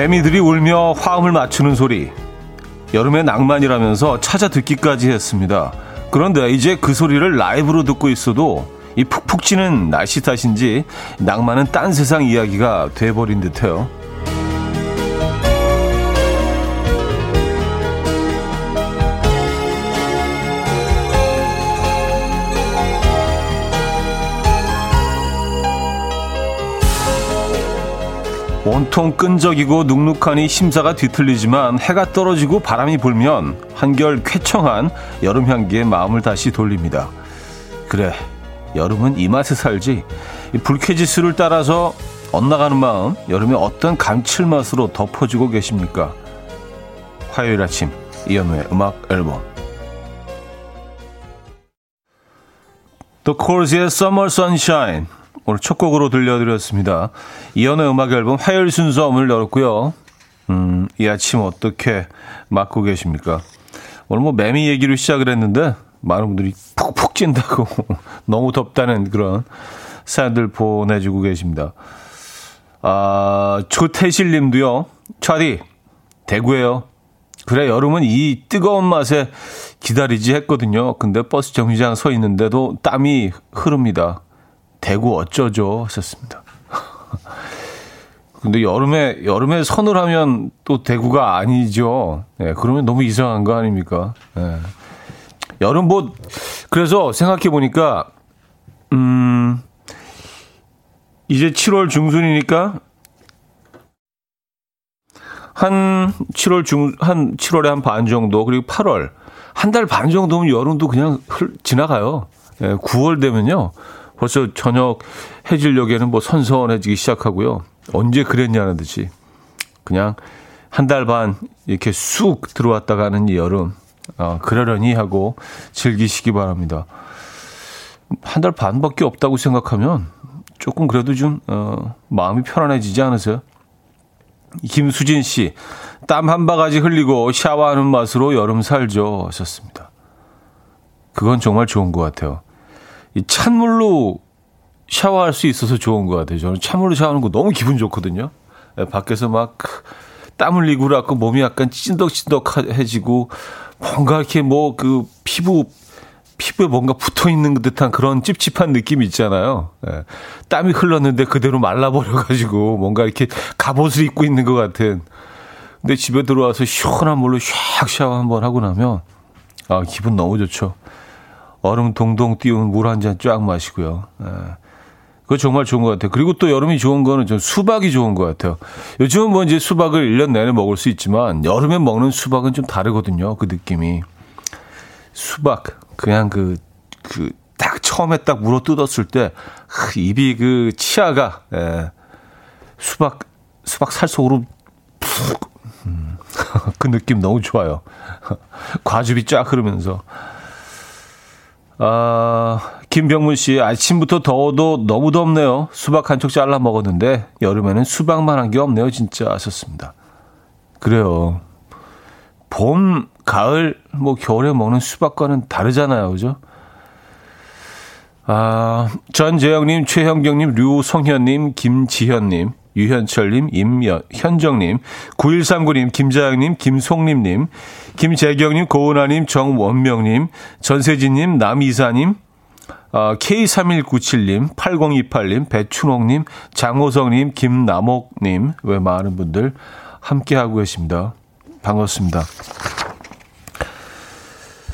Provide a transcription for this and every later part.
매미들이 울며 화음을 맞추는 소리. 여름의 낭만이라면서 찾아 듣기까지 했습니다. 그런데 이제 그 소리를 라이브로 듣고 있어도 이 푹푹 찌는 날씨 탓인지 낭만은 딴 세상 이야기가 돼버린 듯해요. 온통 끈적이고 눅눅하니 심사가 뒤틀리지만 해가 떨어지고 바람이 불면 한결 쾌청한 여름 향기에 마음을 다시 돌립니다. 그래, 여름은 이 맛에 살지. 이 불쾌지수를 따라서 엇나가는 마음, 여름에 어떤 감칠맛으로 덮어주고 계십니까? 화요일 아침, 이연우의 음악 앨범. The Course의 Summer Sunshine. 오늘 첫 곡으로 들려드렸습니다. 이연의 음악 앨범 화요일 순서 오늘 열었고요. 음, 이 아침 어떻게 맞고 계십니까? 오늘 뭐 매미 얘기로 시작을 했는데 많은 분들이 푹푹 찐다고 너무 덥다는 그런 사연들 보내주고 계십니다. 아, 조태실 님도요. 차디, 대구에요. 그래, 여름은 이 뜨거운 맛에 기다리지 했거든요. 근데 버스 정류장 서 있는데도 땀이 흐릅니다. 대구 어쩌죠? 하셨습니다. 근데 여름에, 여름에 선을 하면 또 대구가 아니죠. 네, 그러면 너무 이상한 거 아닙니까? 네. 여름 뭐, 그래서 생각해 보니까, 음, 이제 7월 중순이니까, 한 7월 중, 한 7월에 한 반 정도, 그리고 8월, 한 달 반 정도면 여름도 그냥 흘, 지나가요. 예, 9월 되면요. 벌써 저녁 해질녘에는 뭐 선선해지기 시작하고요. 언제 그랬냐는 듯이 그냥 한 달 반 이렇게 쑥 들어왔다 가는 이 여름 어, 그러려니 하고 즐기시기 바랍니다. 한 달 반밖에 없다고 생각하면 조금 그래도 좀 어, 마음이 편안해지지 않으세요? 김수진 씨, 땀 한 바가지 흘리고 샤워하는 맛으로 여름 살죠 하셨습니다. 그건 정말 좋은 것 같아요. 이 찬물로 샤워할 수 있어서 좋은 것 같아요. 저는 찬물로 샤워하는 거 너무 기분 좋거든요. 예, 밖에서 막 땀 흘리고 그래갖고 몸이 약간 찐덕찐덕해지고 뭔가 이렇게 뭐 그 피부 피부에 뭔가 붙어 있는 듯한 그런 찝찝한 느낌이 있잖아요. 예. 땀이 흘렀는데 그대로 말라버려가지고 뭔가 이렇게 갑옷을 입고 있는 것 같은. 근데 집에 들어와서 시원한 물로 샥 샤워 한번 하고 나면 아 기분 너무 좋죠. 얼음 동동 띄운 물 한 잔 쫙 마시고요. 예. 그거 정말 좋은 것 같아요. 그리고 또 여름이 좋은 거는 좀 수박이 좋은 것 같아요. 요즘은 뭐 이제 수박을 1년 내내 먹을 수 있지만 여름에 먹는 수박은 좀 다르거든요. 그 느낌이. 수박. 그냥 그, 그, 딱 처음에 딱 물어 뜯었을 때 입이 그 치아가, 예. 수박, 수박 살 속으로 푹, 음, 그 느낌 너무 좋아요. 과즙이 쫙 흐르면서. 아, 김병문 씨, 아침부터 더워도 너무 덥네요. 수박 한 쪽 잘라 먹었는데, 여름에는 수박만 한 게 없네요, 진짜. 하셨습니다. 그래요. 봄, 가을, 뭐, 겨울에 먹는 수박과는 다르잖아요. 그죠? 아, 전재영님, 최형경님, 류성현님, 김지현님, 유현철님, 임현정님, 9139님, 김자영님, 김송림님, 김재경님, 고은아님, 정원명님, 전세진님, 남이사님, 어, K3197님, 8028님, 배춘옥님, 장호성님, 김남옥님, 왜 많은 분들 함께하고 계십니다. 반갑습니다.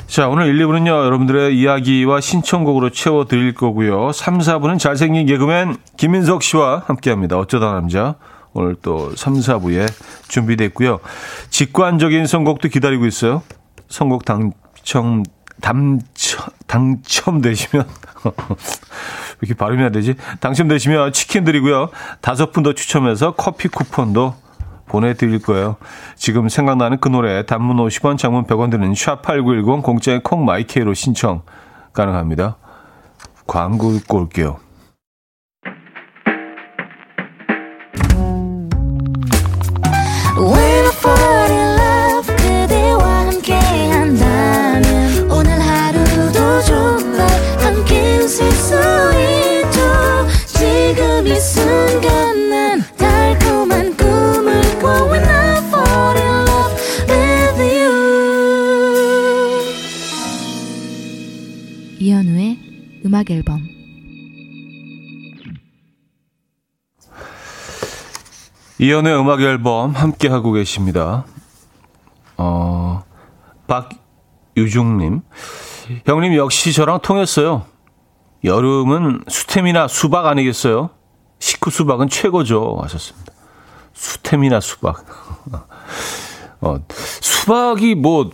자, 오늘 1, 2부는요, 여러분들의 이야기와 신청곡으로 채워드릴 거고요. 3, 4부는 잘생긴 개그맨 김민석 씨와 함께 합니다. 어쩌다 남자. 오늘 또 3, 4부에 준비됐고요. 직관적인 선곡도 기다리고 있어요. 선곡 당첨, 당첨, 당첨되시면, 왜 이렇게 발음이 안 되지? 당첨되시면 치킨 드리고요. 다섯 분 더 추첨해서 커피 쿠폰도 보내드릴 거예요. 지금 생각나는 그 노래 단문 50원, 장문 100원 드는 샵8910 공짜의 콩마이케이로 신청 가능합니다. 광고 듣고 올게요. 음악 앨범 이연의 음악 앨범 함께 하고 계십니다. 어, 박유중님. 형님 역시 저랑 통했어요. 여름은 수템이나 수박 아니겠어요? 식후 수박은 최고죠. 하셨습니다. 수템이나 수박. 어, 수박이 뭐,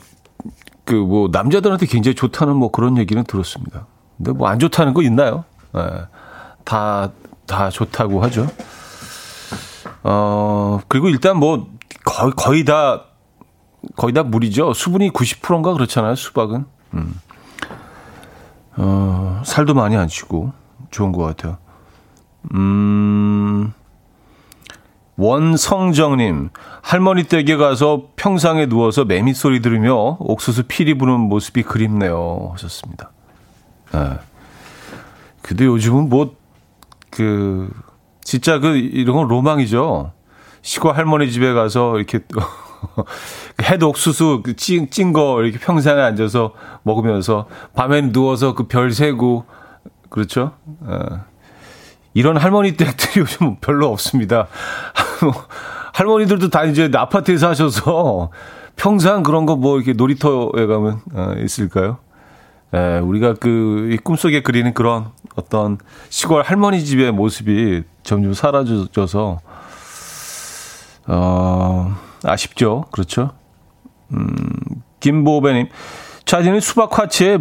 그, 뭐, 남자들한테 굉장히 좋다는 뭐 그런 얘기는 들었습니다. 근데 뭐 안 좋다는 거 있나요? 예. 다, 다 좋다고 하죠. 어, 그리고 일단 뭐, 거의, 거의 다, 거의 다 물이죠. 수분이 90%인가 그렇잖아요, 수박은. 음. 어, 살도 많이 안 찌고, 좋은 것 같아요. 음, 원성정님, 할머니 댁에 가서 평상에 누워서 매미 소리 들으며 옥수수 피리 부는 모습이 그립네요. 하셨습니다. 네. 근데 요즘은 뭐, 그, 진짜 그, 이런 건 로망이죠. 시골 할머니 집에 가서 이렇게 해도 옥수수 그 찐, 찐 거 이렇게 평상에 앉아서 먹으면서 밤엔 누워서 그 별 세고, 그렇죠? 어. 이런 할머니 댁들이 요즘 별로 없습니다. 할머니들도 다 이제 아파트에 사셔서 평상 그런 거 뭐 이렇게 놀이터에 가면 어, 있을까요? 예, 우리가 그 꿈속에 그리는 그런 어떤 시골 할머니 집의 모습이 점점 사라져서 어, 아쉽죠. 그렇죠? 음, 김보배님, 차진이 수박 화채에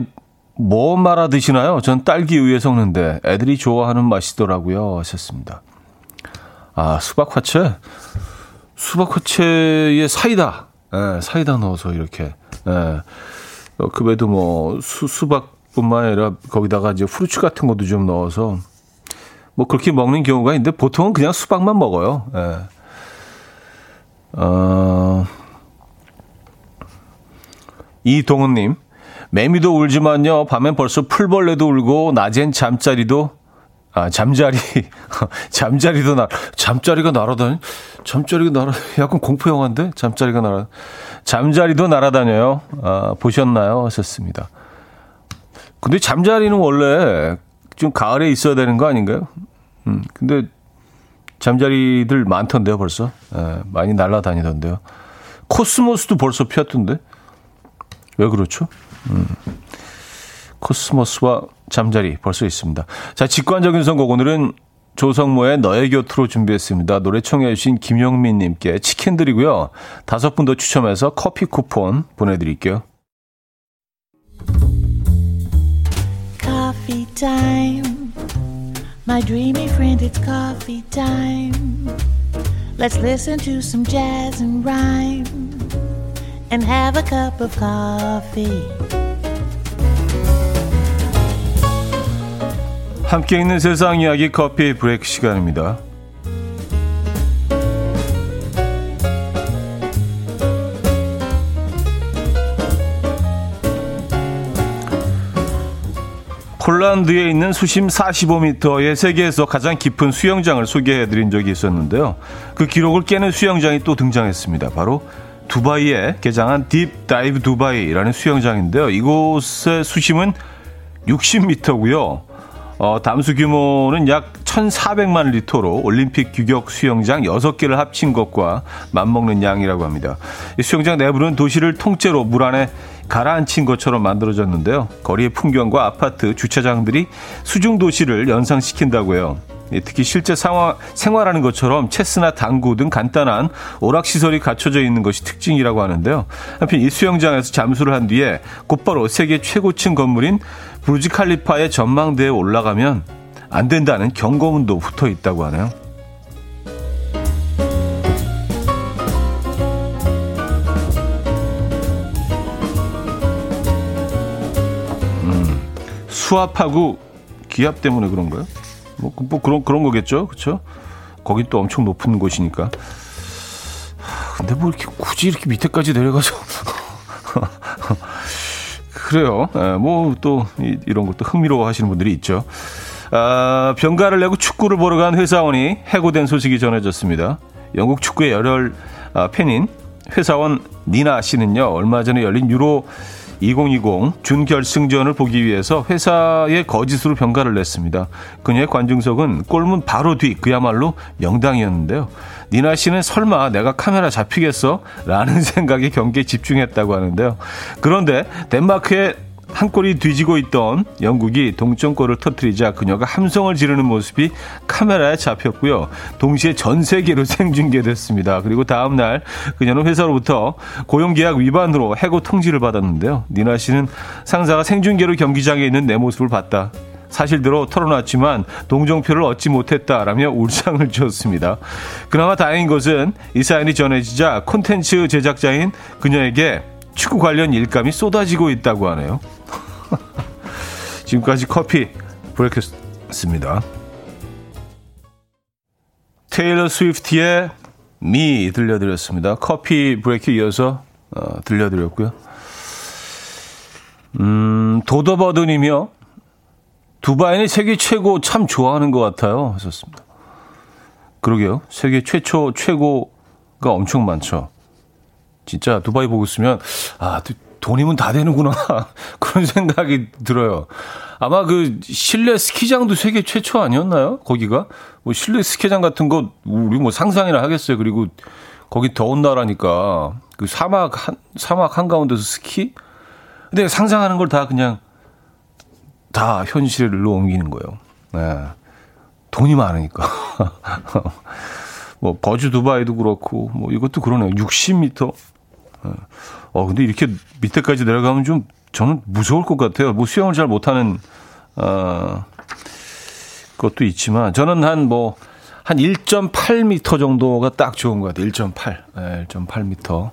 뭐 말아 드시나요? 전 딸기 우유에 섞는데 애들이 좋아하는 맛이더라고요. 하셨습니다. 아, 수박 화채? 수박 화채에 사이다. 예, 사이다 넣어서 이렇게. 예. 어, 그 외에도 뭐 수, 수박뿐만 아니라 거기다가 이제 후르츠 같은 것도 좀 넣어서 뭐 그렇게 먹는 경우가 있는데 보통은 그냥 수박만 먹어요. 예. 어, 이동훈님, 매미도 울지만요. 밤엔 벌써 풀벌레도 울고 낮엔 잠자리도 아 잠자리 잠자리도 나 잠자리가 날아다니 잠자리가 날아 약간 공포 영화인데 잠자리가 날아 잠자리도 날아다녀요. 아 보셨나요? 하셨습니다. 근데 잠자리는 원래 좀 가을에 있어야 되는 거 아닌가요? 음 근데 잠자리들 많던데요 벌써 예, 많이 날아다니던데요. 코스모스도 벌써 피었던데 왜 그렇죠? 음. 코스모스와 잠자리 벌써 있습니다. 자, 직관적인 선곡 오늘은 조성모의 너의 곁으로 준비했습니다. 노래 청해 주신 김영민 님께 치킨 드리고요. 다섯 분 더 추첨해서 커피 쿠폰 보내드릴게요. Coffee time. My dreamy friend, it's coffee time. Let's listen to some jazz and rhyme and have a cup of coffee. 함께 있는 세상 이야기 커피 브레이크 시간입니다. 폴란드에 있는 수심 45m의 세계에서 가장 깊은 수영장을 소개해드린 적이 있었는데요. 그 기록을 깨는 수영장이 또 등장했습니다. 바로 두바이에 개장한 딥 다이브 두바이라는 수영장인데요. 이곳의 수심은 60m고요. 어, 담수 규모는 약 1,400만 리터로 올림픽 규격 수영장 6개를 합친 것과 맞먹는 양이라고 합니다. 이 수영장 내부는 도시를 통째로 물 안에 가라앉힌 것처럼 만들어졌는데요. 거리의 풍경과 아파트, 주차장들이 수중 도시를 연상시킨다고 해요. 예, 특히 실제 상화, 생활하는 것처럼 체스나 당구 등 간단한 오락시설이 갖춰져 있는 것이 특징이라고 하는데요. 한편 이 수영장에서 잠수를 한 뒤에 곧바로 세계 최고층 건물인 브루지 칼리파의 전망대에 올라가면 안 된다는 경고문도 붙어 있다고 하네요. 음, 수압하고 기압 때문에 그런가요? 뭐, 뭐 그런 그런 거겠죠, 그렇죠? 거긴 또 엄청 높은 곳이니까. 근데 뭐 이렇게 굳이 이렇게 밑에까지 내려가서 그래요. 예, 뭐또 이런 것도 흥미로워 하시는 분들이 있죠. 아, 병가를 내고 축구를 보러 간 회사원이 해고된 소식이 전해졌습니다. 영국 축구의 열혈 아, 팬인 회사원 니나 씨는요, 얼마 전에 열린 유로 2020 준결승전을 보기 위해서 회사의 거짓으로 병가를 냈습니다. 그녀의 관중석은 골문 바로 뒤 그야말로 명당이었는데요. 니나 씨는 설마 내가 카메라 잡히겠어? 라는 생각에 경기에 집중했다고 하는데요. 그런데 덴마크의 한 골이 뒤지고 있던 영국이 동점골을 터뜨리자 그녀가 함성을 지르는 모습이 카메라에 잡혔고요. 동시에 전 세계로 생중계됐습니다. 그리고 다음 날 그녀는 회사로부터 고용계약 위반으로 해고 통지를 받았는데요. 니나 씨는 상사가 생중계로 경기장에 있는 내 모습을 봤다. 사실대로 털어놨지만 동정표를 얻지 못했다라며 울상을 지었습니다. 그나마 다행인 것은 이 사연이 전해지자 콘텐츠 제작자인 그녀에게 축구 관련 일감이 쏟아지고 있다고 하네요. 지금까지 커피 브레이크였습니다. 테일러 스위프트의 미 들려드렸습니다. 커피 브레이크 이어서 어, 들려드렸고요. 음, 도더버든이며 두바이는 세계 최고 참 좋아하는 것 같아요. 하셨습니다. 그러게요. 세계 최초 최고가 엄청 많죠. 진짜 두바이 보고 있으면 아 돈이면 다 되는구나. 그런 생각이 들어요. 아마 그 실내 스키장도 세계 최초 아니었나요? 거기가? 뭐 실내 스키장 같은 거 우리 뭐 상상이나 하겠어요. 그리고 거기 더운 나라니까 그 사막 한 사막 한 가운데서 스키? 근데 상상하는 걸 다 그냥 다 현실로 옮기는 거예요. 네. 돈이 많으니까. 뭐 버주 두바이도 그렇고 뭐 이것도 그러네요. 60m. 어, 근데 이렇게 밑에까지 내려가면 좀 저는 무서울 것 같아요. 뭐 수영을 잘 못하는, 어, 것도 있지만 저는 한 뭐, 한 1.8m 정도가 딱 좋은 것 같아요. 1.8. 네, 1.8m.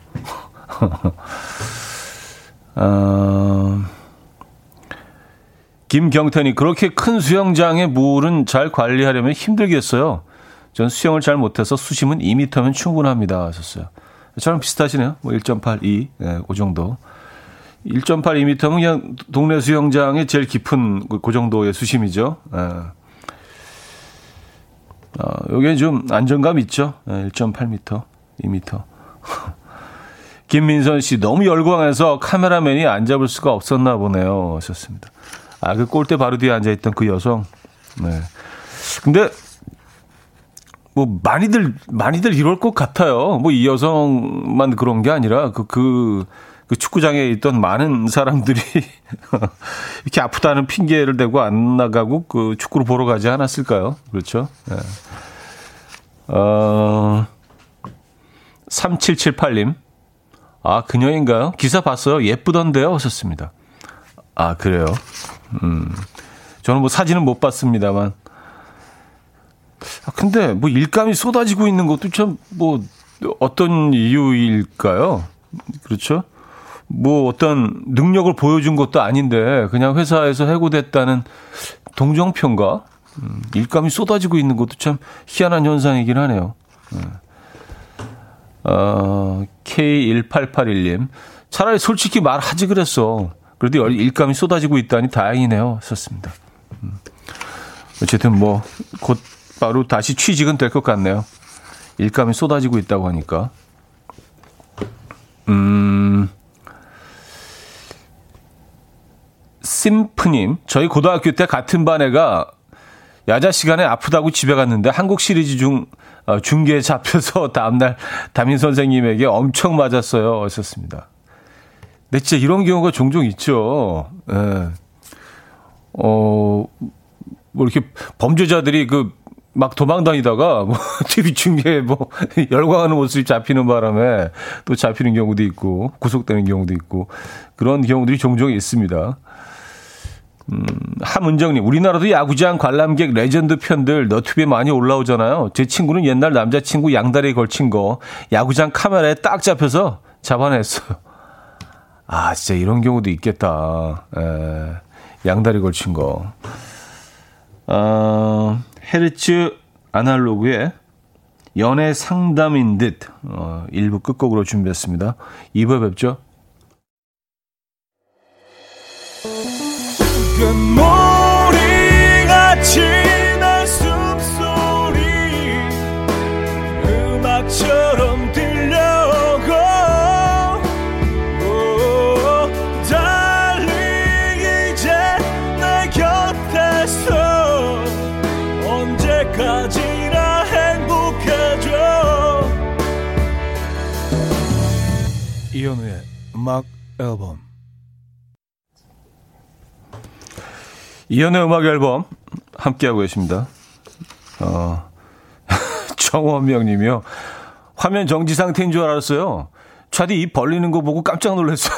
어, 김경태이 그렇게 큰 수영장의 물은 잘 관리하려면 힘들겠어요. 전 수영을 잘 못해서 수심은 2m면 충분합니다. 하셨어요. 저랑 비슷하시네요. 뭐 1.82, 네, 그 정도. 1.82m면 그냥 동네 수영장의 제일 깊은 그, 그 정도의 수심이죠. 네. 어, 요게 좀 안정감 있죠. 네, 1.8m, 2m. 김민선 씨, 너무 열광해서 카메라맨이 안 잡을 수가 없었나 보네요. 하셨습니다. 아, 그 골대 바로 뒤에 앉아 있던 그 여성. 네. 근데 뭐 많이들 많이들 이럴 것 같아요. 뭐 이 여성만 그런 게 아니라 그 그, 그 축구장에 있던 많은 사람들이 이렇게 아프다는 핑계를 대고 안 나가고 그 축구를 보러 가지 않았을까요? 그렇죠? 네. 어, 3778님. 아, 그녀인가요? 기사 봤어요. 예쁘던데요? 하셨습니다. 아, 그래요? 음. 저는 뭐 사진은 못 봤습니다만. 아, 근데 뭐 일감이 쏟아지고 있는 것도 참 뭐 어떤 이유일까요? 그렇죠? 뭐 어떤 능력을 보여준 것도 아닌데 그냥 회사에서 해고됐다는 동정평가 음, 일감이 쏟아지고 있는 것도 참 희한한 현상이긴 하네요. 네. 어, K1881님 차라리 솔직히 말하지 그랬어. 그래도 일감이 쏟아지고 있다니 다행이네요. 썼습니다. 음. 어쨌든 뭐 곧 바로 다시 취직은 될 것 같네요. 일감이 쏟아지고 있다고 하니까. 음, 심프님, 저희 고등학교 때 같은 반 애가 야자 시간에 아프다고 집에 갔는데 한국 시리즈 중 어, 중계에 잡혀서 다음날 담임 선생님에게 엄청 맞았어요. 하셨습니다. 근데 진짜 이런 경우가 종종 있죠. 예. 어, 뭐 이렇게 범죄자들이 그 막 도망 다니다가 뭐 TV 중계에 뭐 열광하는 모습이 잡히는 바람에 또 잡히는 경우도 있고 구속되는 경우도 있고 그런 경우들이 종종 있습니다. 음, 함은정님, 우리나라도 야구장 관람객 레전드 편들 너튜브에 많이 올라오잖아요. 제 친구는 옛날 남자친구 양다리에 걸친 거 야구장 카메라에 딱 잡혀서 잡아냈어요. 아, 진짜 이런 경우도 있겠다. 에, 양다리 걸친 거. 어, 헤르츠 아날로그의 연애 상담인 듯 어, 일부 끝곡으로 준비했습니다. 2부에 뵙죠. 이현우의 음악 앨범 이현우의 음악 앨범 함께하고 계십니다. 어, 정원명 님이요. 화면 정지 상태인 줄 알았어요. 차디 입 벌리는 거 보고 깜짝 놀랐어요.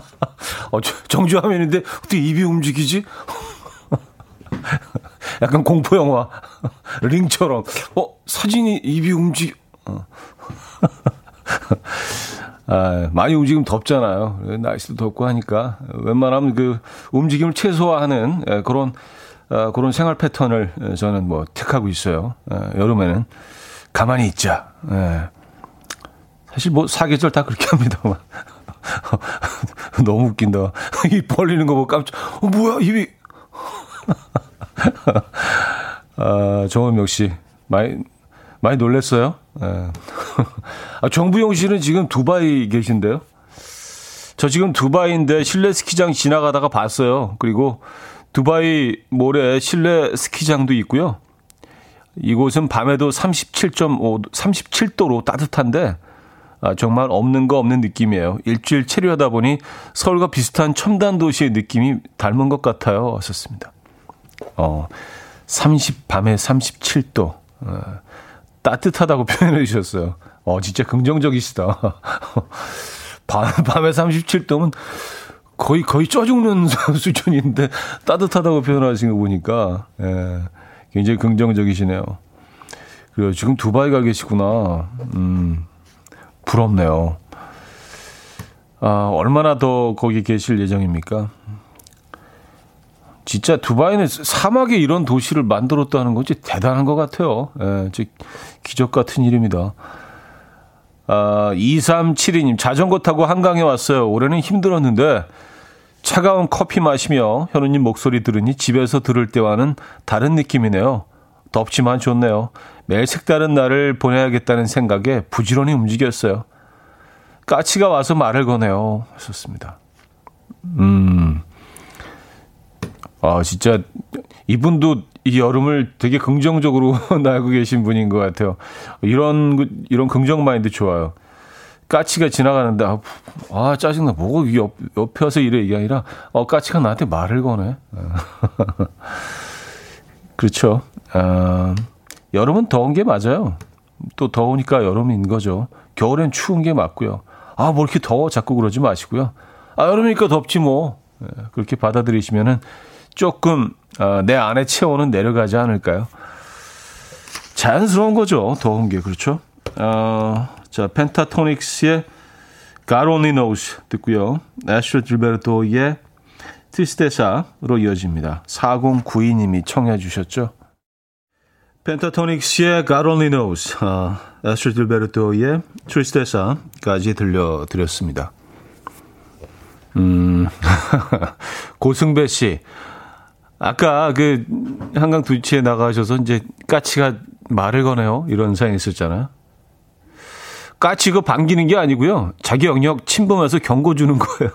어, 정지 화면인데 어떻게 입이 움직이지? 약간 공포 영화 링처럼 어 사진이 입이 움직 어. 아, 많이 움직이면 덥잖아요. 날씨도 덥고 하니까 웬만하면 그 움직임을 최소화하는 예, 그런 어, 그런 생활 패턴을 저는 뭐 택하고 있어요. 예, 여름에는 가만히 있자. 예. 사실 뭐 사계절 다 그렇게 합니다만 너무 웃긴다. 입 벌리는 거 보고 깜짝 어, 뭐야 입이 아, 정원명 씨 많이 많이 놀랬어요. 예. 아, 정부용 씨는 지금 두바이 계신데요. 저 지금 두바이인데 실내 스키장 지나가다가 봤어요. 그리고 두바이 모래 실내 스키장도 있고요. 이곳은 밤에도 37.5, 37도로 따뜻한데 아, 정말 없는 거 없는 느낌이에요. 일주일 체류하다 보니 서울과 비슷한 첨단 도시의 느낌이 닮은 것 같아요. 왔었습니다. 어, 30, 밤에 37도. 어, 따뜻하다고 표현해 주셨어요. 어, 진짜 긍정적이시다. 밤, 밤에 37도면 거의, 거의 쪄 죽는 수준인데 따뜻하다고 표현하신 거 보니까, 예, 굉장히 긍정적이시네요. 그래요. 지금 두바이 가 계시구나. 음, 부럽네요. 아, 얼마나 더 거기 계실 예정입니까? 진짜 두바이는 사막에 이런 도시를 만들었다는 건지 대단한 것 같아요. 예, 기적 같은 일입니다. 아, 2372님, 자전거 타고 한강에 왔어요. 올해는 힘들었는데, 차가운 커피 마시며 현우님 목소리 들으니 집에서 들을 때와는 다른 느낌이네요. 덥지만 좋네요. 매일 색다른 날을 보내야겠다는 생각에 부지런히 움직였어요. 까치가 와서 말을 거네요. 하셨습니다. 음. 아, 진짜 이분도 이 여름을 되게 긍정적으로 나고 계신 분인 것 같아요. 이런, 이런 긍정 마인드 좋아요. 까치가 지나가는데, 아, 아 짜증나. 뭐가 옆, 옆에 와서 이래, 이게 아니라, 어, 까치가 나한테 말을 거네. 그렇죠. 아, 여름은 더운 게 맞아요. 또 더우니까 여름인 거죠. 겨울엔 추운 게 맞고요. 아, 뭐 이렇게 더워? 자꾸 그러지 마시고요. 아, 여름이니까 덥지 뭐. 예, 그렇게 받아들이시면은 조금 어, 내 안에 체온은 내려가지 않을까요? 자연스러운 거죠. 더운 게 그렇죠. 어, 자 펜타토닉스의 God Only Knows 듣고요. 애쉬 질베르토의 트리스테사로 이어집니다. 4092님이 청해 주셨죠. 펜타토닉스의 God Only Knows, 어, 애쉬 질베르토의 트리스테사까지 들려드렸습니다. 음, 고승배 씨. 아까 그 한강 두치에 나가셔서 이제 까치가 말을 거네요. 이런 사연이 있었잖아요. 까치 그 반기는 게 아니고요. 자기 영역 침범해서 경고 주는 거예요.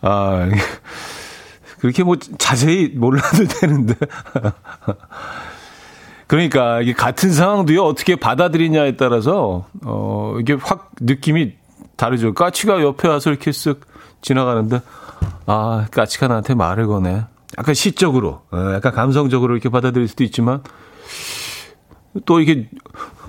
아, 그렇게 뭐 자세히 몰라도 되는데. 그러니까 이게 같은 상황도요, 어떻게 받아들이냐에 따라서, 어, 이게 확 느낌이 다르죠. 까치가 옆에 와서 이렇게 쓱 지나가는데, 아, 까치가 나한테 말을 거네. 약간 시적으로, 어, 약간 감성적으로 이렇게 받아들일 수도 있지만, 또 이게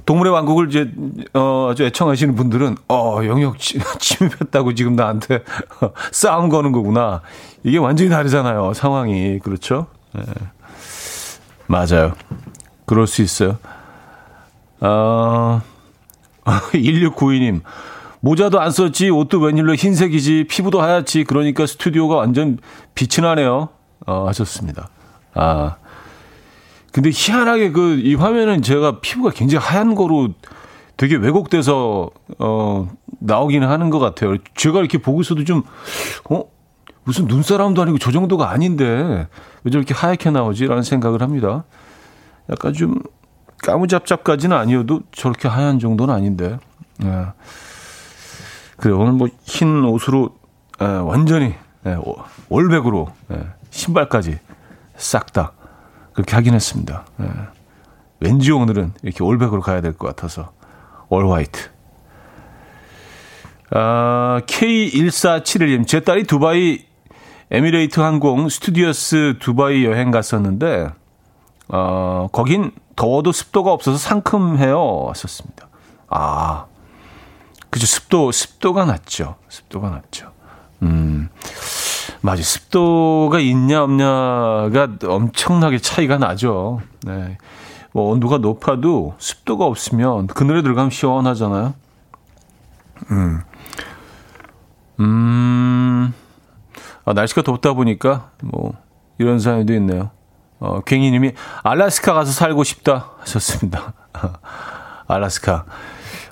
동물의 왕국을 이제, 어, 아주 애청하시는 분들은, 어, 영역 침입했다고 지금 나한테 싸움 거는 거구나. 이게 완전히 다르잖아요. 상황이. 그렇죠? 네. 맞아요. 그럴 수 있어요. 어, 1692님. 모자도 안 썼지, 옷도 웬일로 흰색이지, 피부도 하얗지, 그러니까 스튜디오가 완전 빛이 나네요. 어, 하셨습니다. 아. 근데 희한하게 그, 이 화면은 제가 피부가 굉장히 하얀 거로 되게 왜곡돼서, 어, 나오기는 하는 것 같아요. 제가 이렇게 보고 있어도 좀, 어? 무슨 눈사람도 아니고 저 정도가 아닌데, 왜 저렇게 하얗게 나오지? 라는 생각을 합니다. 약간 좀, 까무잡잡까지는 아니어도 저렇게 하얀 정도는 아닌데. 예. 그래 오늘 뭐 흰 옷으로 에, 완전히 에, 올백으로 에, 신발까지 싹 다 그렇게 하긴 했습니다. 에. 왠지 오늘은 이렇게 올백으로 가야 될 것 같아서 all white 아, K1471님, 제 딸이 두바이 에미레이트 항공 스튜어디스 두바이 여행 갔었는데, 어, 거긴 더워도 습도가 없어서 상큼해요. 하셨습니다. 아, 그죠. 습도, 습도가 낮죠. 습도가 낮죠. 음, 맞아. 습도가 있냐, 없냐가 엄청나게 차이가 나죠. 네. 뭐, 온도가 높아도 습도가 없으면 그늘에 들어가면 시원하잖아요. 음. 음, 아, 날씨가 덥다 보니까, 뭐, 이런 사연도 있네요. 어, 괭이 님이 알라스카 가서 살고 싶다 하셨습니다. 알라스카.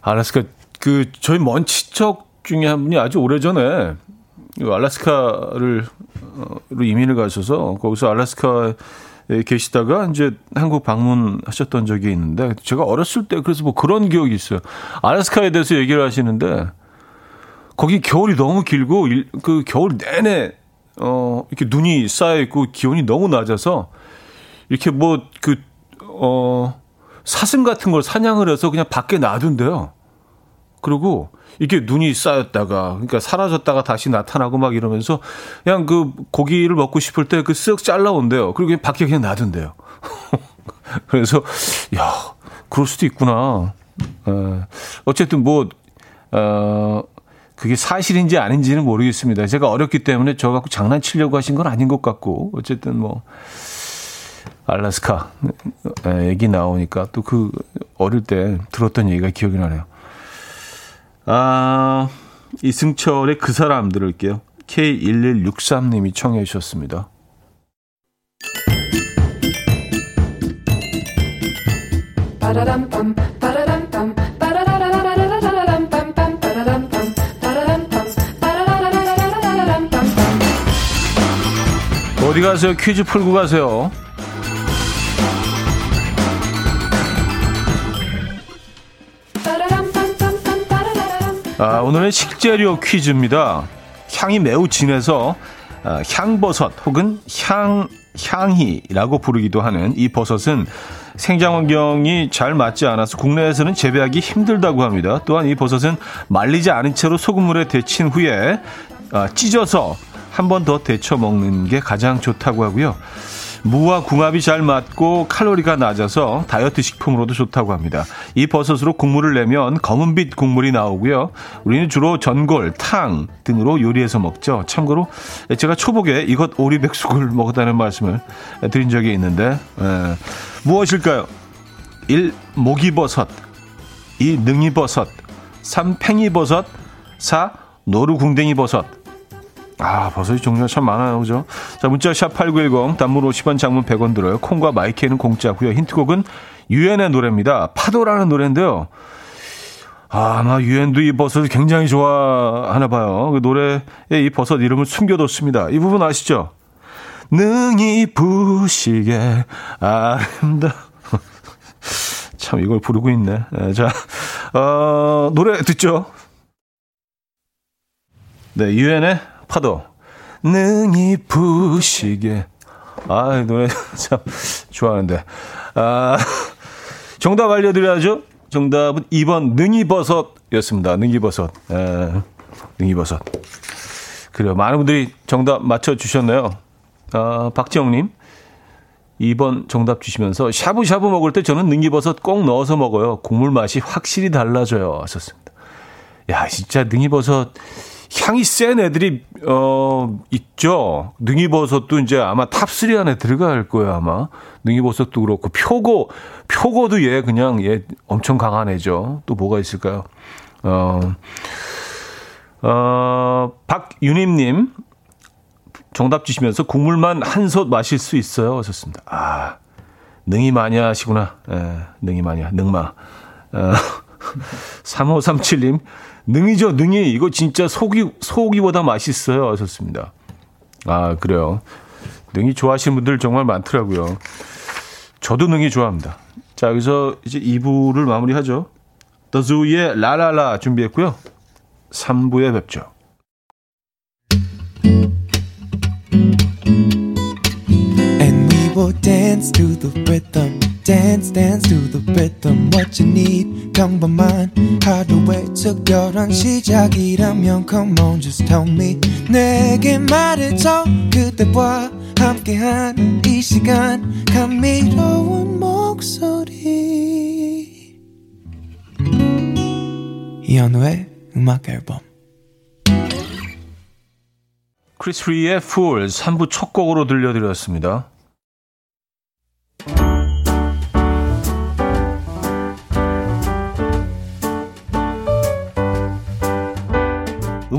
알라스카, 그, 저희 먼 친척 중에 한 분이 아주 오래 전에 알라스카를, 어, 이민을 가셔서 거기서 알라스카 에 계시다가 이제 한국 방문하셨던 적이 있는데 제가 어렸을 때 그래서 뭐 그런 기억이 있어요. 알라스카에 대해서 얘기를 하시는데 거기 겨울이 너무 길고 그 겨울 내내 어 이렇게 눈이 쌓여 있고 기온이 너무 낮아서 이렇게 뭐 그 어 사슴 같은 걸 사냥을 해서 그냥 밖에 놔둔대요. 그리고 이렇게 눈이 쌓였다가 그러니까 사라졌다가 다시 나타나고 막 이러면서 그냥 그 고기를 먹고 싶을 때 그 쓱 잘라온대요. 그리고 그냥 밖에 그냥 놔둔대요. 그래서 야 그럴 수도 있구나. 어, 어쨌든 뭐 어, 그게 사실인지 아닌지는 모르겠습니다. 제가 어렸기 때문에 저 갖고 장난치려고 하신 건 아닌 것 같고 어쨌든 뭐 알라스카 얘기 나오니까 또 그 어릴 때 들었던 얘기가 기억이 나네요. 아 이승철의 그 사람 들을게요. K1163님이 청해 주셨습니다. 어디 가세요? 퀴즈 풀고 가세요. 아, 오늘은 식재료 퀴즈입니다. 향이 매우 진해서 아, 향버섯 혹은 향 향이라고 부르기도 하는 이 버섯은 생장 환경이 잘 맞지 않아서 국내에서는 재배하기 힘들다고 합니다. 또한 이 버섯은 말리지 않은 채로 소금물에 데친 후에 아, 찢어서 한 번 더 데쳐 먹는 게 가장 좋다고 하고요. 무와 궁합이 잘 맞고 칼로리가 낮아서 다이어트 식품으로도 좋다고 합니다. 이 버섯으로 국물을 내면 검은빛 국물이 나오고요. 우리는 주로 전골, 탕 등으로 요리해서 먹죠. 참고로 제가 초복에 이것 오리백숙을 먹었다는 말씀을 드린 적이 있는데 에, 무엇일까요? 1. 모기버섯 2. 능이버섯 3. 팽이버섯 4. 노루궁뎅이버섯 아, 버섯이 종류가 참 많아요. 그죠? 자, 문자 샵8910 단문 50원 장문 100원 들어요. 콩과 마이크는 공짜고요. 힌트곡은 유엔의 노래입니다. 파도라는 노래인데요. 아, 아마 유엔도 이 버섯을 굉장히 좋아하나 봐요. 그 노래에 이 버섯 이름을 숨겨뒀습니다. 이 부분 아시죠? 능이 부시게 아름다. 참 이걸 부르고 있네. 네, 자, 어, 노래 듣죠? 네, 유엔의 파도. 능이 부시게. 아, 노래 참 좋아하는데. 아, 정답 알려드려야죠. 정답은 2번 능이버섯이었습니다. 능이버섯. 에, 능이버섯. 그래요. 많은 분들이 정답 맞춰주셨네요. 아, 박지영님. 2번 정답 주시면서 샤브샤브 먹을 때 저는 능이버섯 꼭 넣어서 먹어요. 국물 맛이 확실히 달라져요. 하셨습니다. 야, 진짜 능이버섯 향이 센 애들이 어 있죠. 능이버섯도 이제 아마 top 3 안에 들어갈 거예요, 아마. 능이버섯도 그렇고 표고 표고도 얘 그냥 얘 엄청 강한 애죠. 또 뭐가 있을까요? 어 어, 박윤임 님 정답 주시면서 국물만 한솥 마실 수 있어요. 하셨습니다. 아. 능이 마니아시구나. 예, 능이 마니아. 능마. 어, 3537님 능이죠, 능이. 이거 진짜 소기, 소고기보다 맛있어요. 하셨습니다. 아, 그래요. 능이 좋아하시는 분들 정말 많더라고요. 저도 능이 좋아합니다. 자, 여기서 이제 2부를 마무리하죠. 더즈의 라라라 준비했고요. 3부에 뵙죠. The. Dance dance to the rhythm what you need. 평범한 하루의 특별한 시작이라면 come on just tell me. 내게 말해줘 그대와 함께한 이 시간. 감미로운 목소리. 이현우의 음악 앨범. 크리스 프리의 Fools 3부 첫 곡으로 들려드렸습니다.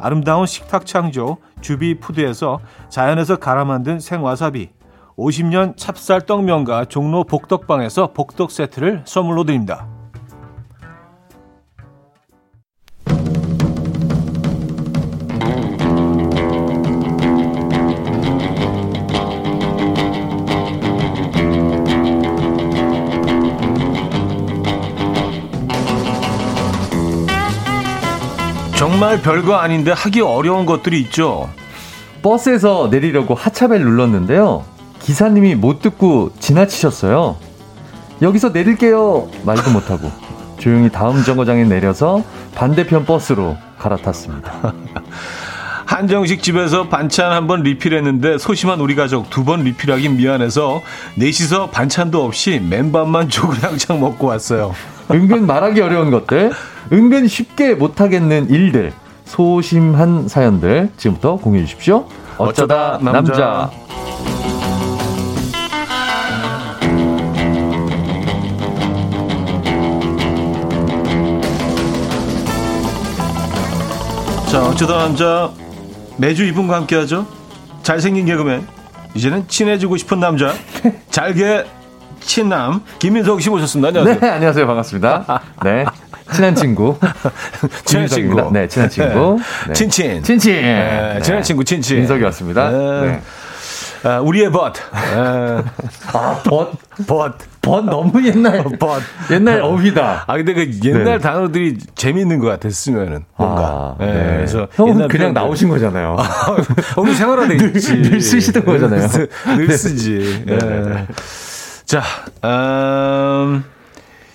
아름다운 식탁 창조 주비푸드에서 자연에서 갈아 만든 생와사비 50년 찹쌀 떡면과 종로 복덕방에서 복덕 세트를 선물로 드립니다. 정말 별거 아닌데 하기 어려운 것들이 있죠. 버스에서 내리려고 하차벨 눌렀는데요. 기사님이 못 듣고 지나치셨어요. 여기서 내릴게요. 말도 못하고 조용히 다음 정거장에 내려서 반대편 버스로 갈아탔습니다. 한정식 집에서 반찬 한 번 리필했는데 소심한 우리 가족 두 번 리필하기 미안해서 넷이서 반찬도 없이 맨밥만 조그냥창 먹고 왔어요. 은근 말하기 어려운 것들, 은근 쉽게 못하겠는 일들, 소심한 사연들 지금부터 공유해 주십시오. 어쩌다, 어쩌다 남자. 남자. 자, 어쩌다 남자 매주 이분과 함께하죠. 잘생긴 개그맨 이제는 친해지고 싶은 남자 잘게 친남 김민석 씨 모셨습니다. 안녕하세요. 네, 안녕하세요. 반갑습니다. 네. 친한 친구. 친한 친구. 네, 친한 친구. 네. 친친. 친친. 네, 친한 친구 친친. 민석이 왔습니다. 네. 네. 아, 우리의 벗. 아, 벗. 벗. 벗 너무 옛날. 벗. 옛날 어휘다. 아, 근데 그 옛날 네. 단어들이 재미있는 것 같았으면은. 뭔가. 아, 네. 네. 그래서. 형은 그냥 나오신 거잖아요. 오늘 생활화돼 있지. 늘, 늘 쓰시던 거잖아요. 늘, 늘 쓰지. 네. 네. 자, 음,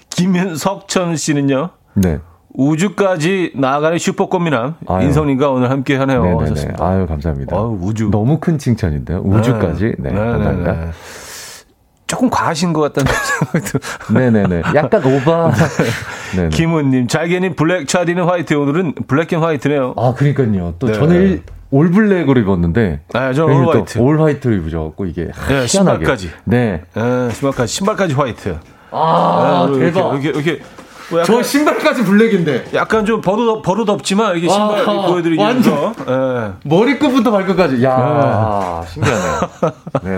김석천 씨는요. 네. 우주까지 나아가는 슈퍼꽃미남 인성님과 오늘 함께 하네요. 아유 감사합니다. 아유, 우주 너무 큰 칭찬인데요. 우주까지. 네, 네, 네 감사합니다. 네, 네. 조금 과하신 것 같다는 생각도. 네네네. 약간 오바. 김은님, 잘게님 black, 차디는 white. 오늘은 black and white네요. 아, 그러니까요. 또 네. 저는 all black으로 입었는데. 아, 저 all white. All white로 입으셔갖고 이게. 네, 신발까지. 네. 네. 신발까지. 신발까지 white. 아, 네, 대박. 이렇게, 이렇게, 뭐 저 신발까지 블랙인데. 약간 좀 버릇, 버릇 없지만 이게 신발 아, 보여드리기 위해서. 네. 머리끝부터 발끝까지. 야 네. 신기하네요. 네.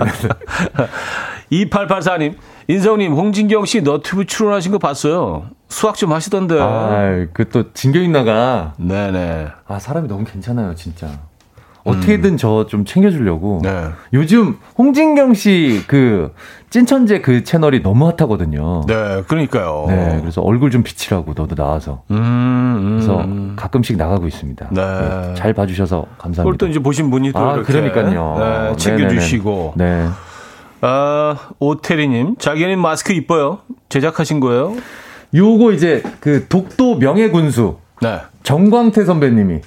2884님, 인성님, 홍진경 씨 너튜브 출연하신 거 봤어요. 수학 좀 하시던데. 아, 그 또 진경이 나가. 네네. 아, 사람이 너무 괜찮아요, 진짜. 어떻게든 음. 저좀 챙겨주려고. 네. 요즘 홍진경 씨 그 찐천재 그 채널이 너무 핫하거든요. 네, 그러니까요. 네, 그래서 얼굴 좀 비치라고 너도 나와서. 음, 음. 그래서 음. 가끔씩 나가고 있습니다. 네. 네. 잘 봐주셔서 감사합니다. 그걸 또 이제 보신 분이 또 아, 그러니까요. 네, 챙겨주시고. 네. 아, 오태리님, 자기는 마스크 이뻐요. 제작하신 거예요? 요거 이제 그 독도 명예군수. 네. 정광태 선배님이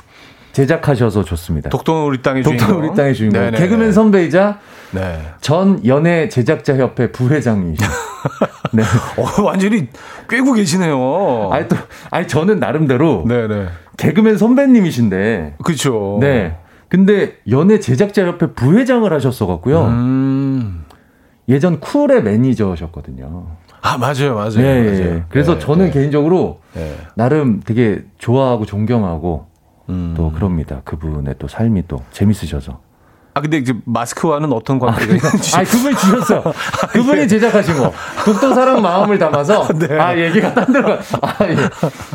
제작하셔서 좋습니다. 독도 우리 땅의 주인공. 독도 우리 땅의 주인공. 네네. 개그맨 선배이자 네. 전 연예 제작자 협회 부회장이죠. 네. 어, 완전히 꿰고 계시네요. 아니 또 아니 저는 나름대로 네네. 개그맨 선배님이신데. 그렇죠. 네. 근데 연예 제작자 협회 부회장을 하셨어 갖고요. 음. 예전 쿨의 매니저셨거든요. 아 맞아요, 맞아요. 네, 맞아요. 그래서 네, 저는 네. 개인적으로 네. 나름 되게 좋아하고 존경하고 음. 또 그럽니다. 그분의 또 삶이 또 재밌으셔서. 아 근데 이제 마스크와는 어떤 관계가 있는지. 아, 그분이 주셨어. 그분이 제작하신 거. 독도 사랑 마음을 담아서. 네. 아 얘기가 딴 데로. 아 예.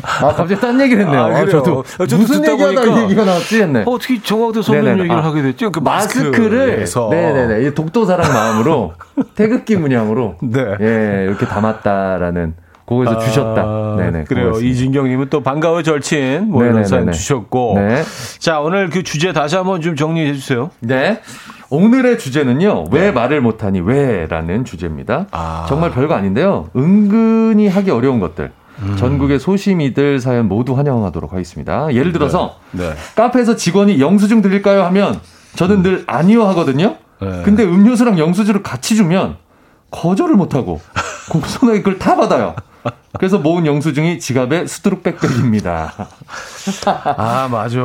아 갑자기 딴 얘기를 했네요. 아, 아 저도, 저도 무슨 얘기하다 얘기가 나왔지 했네. 어, 떻게 정확도 선배님 얘기를 아, 하게 됐죠? 그 마스크를. 네네네. 독도 사랑 마음으로 태극기 문양으로. 네. 예 이렇게 담았다라는. 거기서 아, 주셨다. 네네. 그래요. 이진경님은 또 반가워 절친 뭐 이런 사연 주셨고. 네. 자 오늘 그 주제 다시 한번 좀 정리해 주세요. 네. 오늘의 주제는요. 왜 네. 말을 못하니 왜라는 주제입니다. 아. 정말 별거 아닌데요. 은근히 하기 어려운 것들. 음. 전국의 소심이들 사연 모두 환영하도록 하겠습니다. 예를 들어서 네. 네. 카페에서 직원이 영수증 드릴까요 하면 저는 음. 늘 아니요 하거든요. 네. 근데 음료수랑 영수증을 같이 주면 거절을 못하고 공손하게 그걸 다 받아요. 그래서 모은 영수증이 지갑에 수두룩 빽빽입니다. 아, 맞아.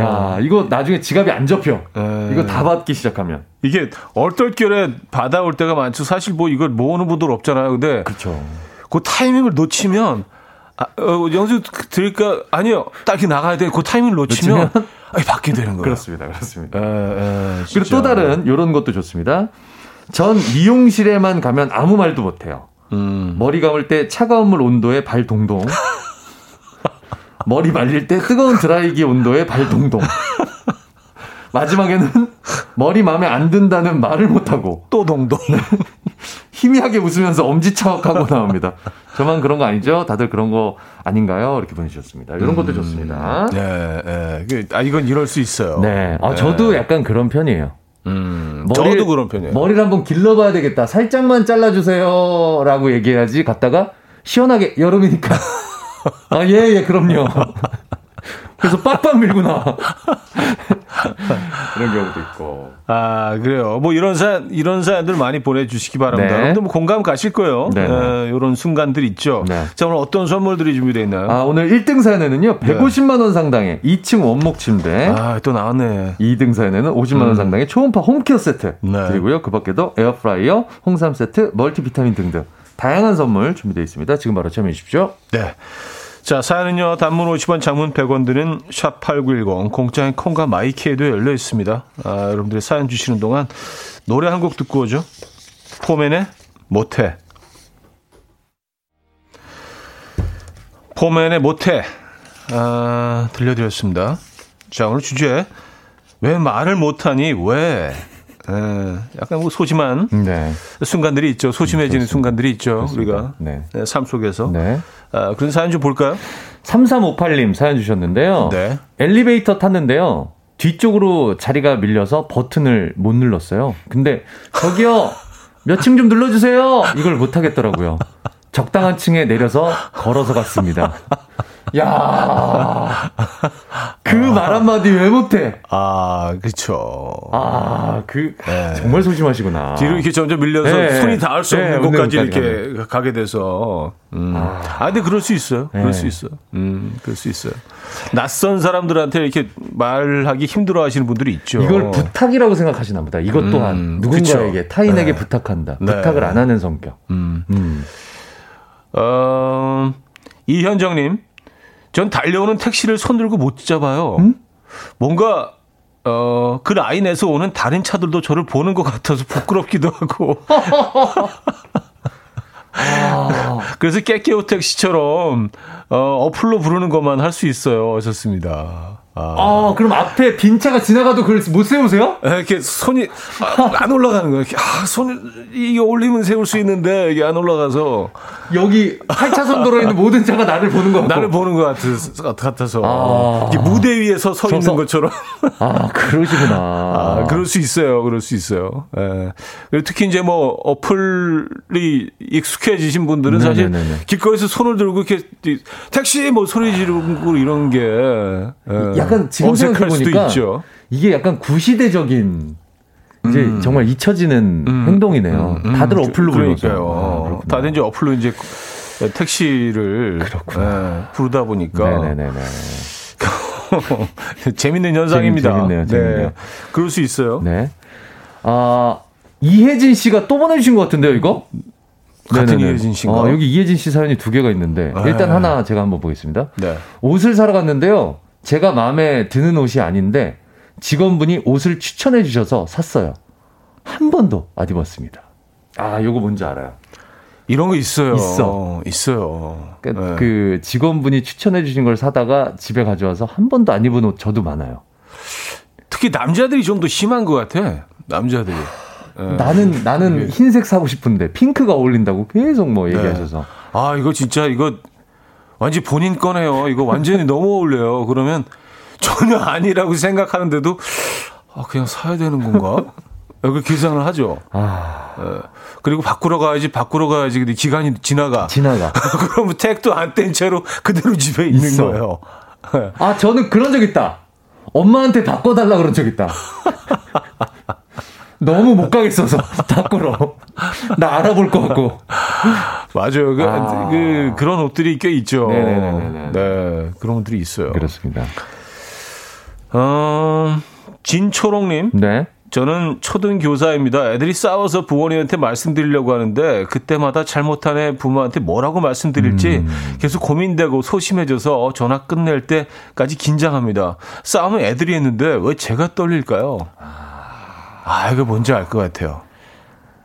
야, 이거 나중에 지갑이 안 접혀. 에... 네. 이거 다 받기 시작하면. 이게 얼떨결에 받아올 때가 많죠. 사실 뭐 이걸 모으는 분들 없잖아요. 근데. 그렇죠. 그 타이밍을 놓치면 아, 어, 영수 드릴까? 아니요. 딱히 나가야 돼. 그 타이밍을 놓치면, 놓치면? 아니, 받게 되는 거예요. 그렇습니다. 그렇습니다. 에, 에, 그리고 또 다른 이런 것도 좋습니다. 전 미용실에만 가면 아무 말도 못 해요. 음. 머리 감을 때 차가운 물 온도에 발 동동. 머리 말릴 때 뜨거운 드라이기 온도에 발 동동. 마지막에는 머리 마음에 안 든다는 말을 못하고 또 동동. 희미하게 웃으면서 엄지척하고 나옵니다. 저만 그런 거 아니죠? 다들 그런 거 아닌가요? 이렇게 보내주셨습니다. 이런 것도 음. 좋습니다. 네, 네. 그, 아 이건 이럴 수 있어요. 네, 아, 저도 약간 그런 편이에요. 음, 머리, 저도 그런 편이에요. 머리를 한번 길러봐야 되겠다. 살짝만 잘라주세요. 라고 얘기해야지. 갔다가 시원하게 여름이니까. 아, 예, 예, 그럼요. 그래서 빡빡 밀고 나. 그런 경우도 있고. 아, 그래요. 뭐 이런 사연, 이런 사연들 많이 보내주시기 바랍니다. 네. 여러분들 뭐 공감 가실 거예요. 네. 네. 이런 순간들 있죠. 네. 자, 오늘 어떤 선물들이 준비되어 있나요? 아, 오늘 1등 사연에는요, 150만원 상당의 2층 원목 침대. 아, 또 나왔네. 2등 사연에는 50만원 음. 상당의 초음파 home care 세트. 네. 그리고요, 그 밖에도 에어프라이어, 홍삼 세트, 멀티비타민 등등. 다양한 선물 준비되어 있습니다. 지금 바로 참여해 주십시오. 네. 자, 사연은요, 단문 50원, 장문 100원 드는 샵8910, 공짜인 콩과 마이키에도 열려 있습니다. 아, 여러분들이 사연 주시는 동안 노래 한 곡 듣고 오죠. 포맨의 못해. 포맨의 못해. 아, 들려드렸습니다. 자, 오늘 주제. 왜 말을 못하니? 왜? 예, 약간 뭐 소심한 네. 순간들이 있죠. 소심해지는 그렇습니다. 순간들이 있죠. 그렇습니다. 우리가 네. 네, 삶 속에서. 네. 아, 그런 사연 좀 볼까요? 3358님 사연 주셨는데요. 네. 엘리베이터 탔는데요. 뒤쪽으로 자리가 밀려서 버튼을 못 눌렀어요. 근데 저기요 몇 층 좀 눌러주세요. 이걸 못 하겠더라고요. 적당한 층에 내려서 걸어서 갔습니다. 야, 그말 한마디 왜 못해? 아, 그쵸. 아, 그, 네. 정말 소심하시구나. 뒤로 이렇게 점점 밀려서 네. 손이 닿을 수 없는 네. 곳까지 이렇게 가면. 가게 돼서. 음. 아. 아, 근데 그럴 수 있어요. 그럴 수 네. 있어요. 음, 그럴 수 있어요. 낯선 사람들한테 이렇게 말하기 힘들어 하시는 분들이 있죠. 이걸 부탁이라고 생각하시나 보다. 이것 또한 음, 누군가에게, 그쵸. 타인에게 네. 부탁한다. 네. 부탁을 안 하는 성격. 음. 음. 어, 이현정님. 전 달려오는 택시를 손들고 못 잡아요. 음? 뭔가 어, 그 라인에서 오는 다른 차들도 저를 보는 것 같아서 부끄럽기도 하고. 아. 그래서 깨깨오 택시처럼 어, 어플로 부르는 것만 할 수 있어요. 하셨습니다. 아. 아, 그럼 앞에 빈 차가 지나가도 그걸 못 세우세요? 네, 이렇게 손이 아, 안 올라가는 거예요. 아, 손 이게 올리면 세울 수 있는데 이게 안 올라가서 여기 8차선 도로에 있는 모든 차가 나를 보는 거 나를 보는 것 같아서, 서 아. 무대 위에서 서 있는 것처럼 아 그러시구나. 아, 그럴 수 있어요. 그럴 수 있어요. 예. 그리고 특히 이제 뭐 어플이 익숙해지신 분들은 사실 네네네. 길거리에서 손을 들고 이렇게 택시 뭐 소리 지르고 이런 게 예. 약간 지금 생각해보니까 이게 약간 구시대적인 이제 음. 정말 잊혀지는 음. 행동이네요. 음. 다들 어플로 불러요. 아, 다들 이제 어플로 이제 택시를 네, 부르다 보니까. 네네네. 재밌는 현상입니다. 재밌 네요. 재밌네요. 네. 그럴 수 있어요. 네. 아, 이혜진 씨가 또 보내주신 것 같은데요, 이거? 같은 네네네. 이혜진 씨인가? 아, 여기 이혜진 씨 사연이 두 개가 있는데 네. 일단 하나 제가 한번 보겠습니다. 네. 옷을 사러 갔는데요. 제가 마음에 드는 옷이 아닌데 직원분이 옷을 추천해 주셔서 샀어요. 한 번도 안 입었습니다. 아, 요거 뭔지 알아요? 이런 거 있어요. 있어. 있어요. 그, 네. 그 직원분이 추천해 주신 걸 사다가 집에 가져와서 한 번도 안 입은 옷 저도 많아요. 특히 남자들이 좀 더 심한 것 같아. 남자들이. 네. 나는 나는 흰색 사고 싶은데 핑크가 어울린다고 계속 뭐 네. 얘기하셔서. 네. 아 이거 진짜 이거 완전 본인 거네요. 이거 완전히 너무 어울려요. 그러면 전혀 아니라고 생각하는데도 아 그냥 사야 되는 건가? 여기 계산을 하죠. 아. 예. 그리고 바꾸러 가야지, 바꾸러 가야지. 근데 기간이 지나가. 지나가. 그러면 택도 안 뗀 채로 그대로 집에 있는 있어. 거예요. 예. 아, 저는 그런 적 있다. 엄마한테 바꿔달라 그런 적 있다. 너무 못 가겠어서 바꾸러. 나 알아볼 것 같고. 맞아요. 그, 아. 그, 그런 옷들이 꽤 있죠. 네네네네. 네, 그런 옷들이 있어요. 그렇습니다. 어, 진초롱님. 네. 저는 초등 교사입니다. 애들이 싸워서 부모님한테 말씀드리려고 하는데 그때마다 잘못한 애 부모한테 뭐라고 말씀드릴지 음. 계속 고민되고 소심해져서 전화 끝낼 때까지 긴장합니다. 싸움은 애들이 했는데 왜 제가 떨릴까요? 아, 이거 뭔지 알 것 같아요.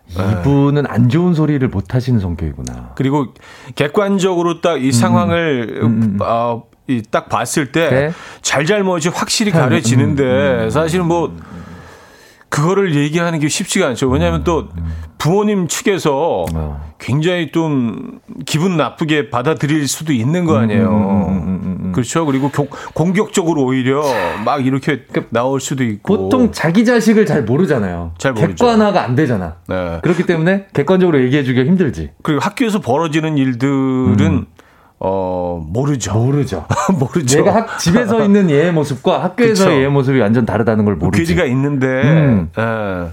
이분은 네. 안 좋은 소리를 못 하시는 성격이구나. 그리고 객관적으로 딱이 음. 상황을 음. 음. 어, 이 딱 봤을 때 네? 잘잘못이 확실히 가려지는데 음. 음. 사실은 뭐 그거를 얘기하는 게 쉽지가 않죠. 왜냐하면 또 부모님 측에서 굉장히 좀 기분 나쁘게 받아들일 수도 있는 거 아니에요. 음, 음, 음, 그렇죠. 그리고 교, 공격적으로 오히려 막 이렇게 나올 수도 있고. 보통 자기 자식을 잘 모르잖아요. 잘 모르죠. 객관화가 안 되잖아. 네. 그렇기 때문에 객관적으로 얘기해주기가 힘들지. 그리고 학교에서 벌어지는 일들은 어, 모르죠. 모르죠. 모르죠. 내가 학, 집에서 있는 얘의 모습과 학교에서 얘의 모습이 완전 다르다는 걸 모르지. 괴지가 있는데, 음. 예.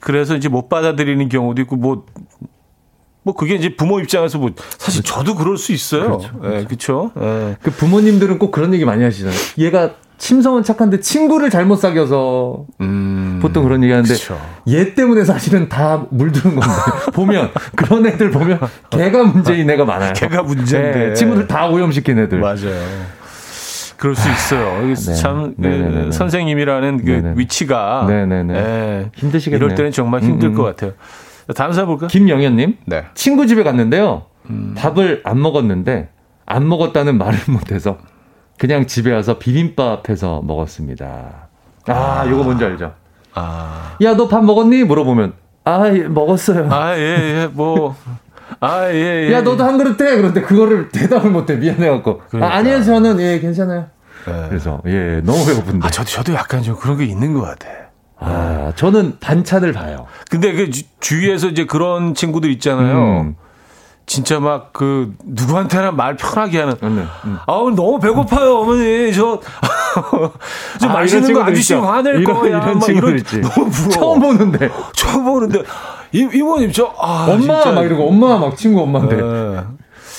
그래서 이제 못 받아들이는 경우도 있고, 뭐, 뭐 그게 이제 부모 입장에서 뭐 사실 그렇죠. 저도 그럴 수 있어요. 그렇죠. 예, 그렇죠. 예. 그 부모님들은 꼭 그런 얘기 많이 하시잖아요. 얘가 심성은 착한데 친구를 잘못 사귀어서 음, 보통 그런 얘기 하는데 그쵸. 얘 때문에 사실은 다 물드는 건데 보면 그런 애들 보면 걔가 문제인 애가 많아요. 걔가 문제인데 네, 친구들 다 오염시킨 애들. 맞아요. 그럴 수 있어요. 네. 참 그, 선생님이라는 그 네네. 위치가. 네. 힘드시겠네요. 이럴 때는 정말 힘들 음, 음. 것 같아요. 다음 사람 볼까? 김영현님. 네. 친구 집에 갔는데요. 음. 밥을 안 먹었는데 안 먹었다는 말을 못해서 그냥 집에 와서 비빔밥 해서 먹었습니다. 아, 아. 요거 뭔지 알죠? 아. 야, 너 밥 먹었니? 물어보면, 아, 예, 먹었어요. 아, 예, 예, 뭐. 아, 예, 예. 야, 너도 한 그릇 해. 그런데 그거를 대답을 못해. 미안해갖고. 그러니까. 아, 아니요, 저는, 예, 괜찮아요. 네. 그래서, 예, 너무 배고픈데. 아, 저도, 저도 약간 좀 그런 게 있는 것 같아. 아, 저는 반찬을 봐요. 근데 그 주, 위에서 이제 그런 친구들 있잖아요. 음. 진짜 막 그 누구한테나 말 편하게 하는. 네. 음. 아우 너무 배고파요 어머니 저. 저 아, 맛있는 거안 주시면 화낼 이런, 거야. 이런 친구들 이런, 있지. 너무 부러워. 처음 보는데. 처음 보는데 이, 이모님 저 아, 엄마 진짜. 막 이러고 엄마 막 친구 엄마인데. 네.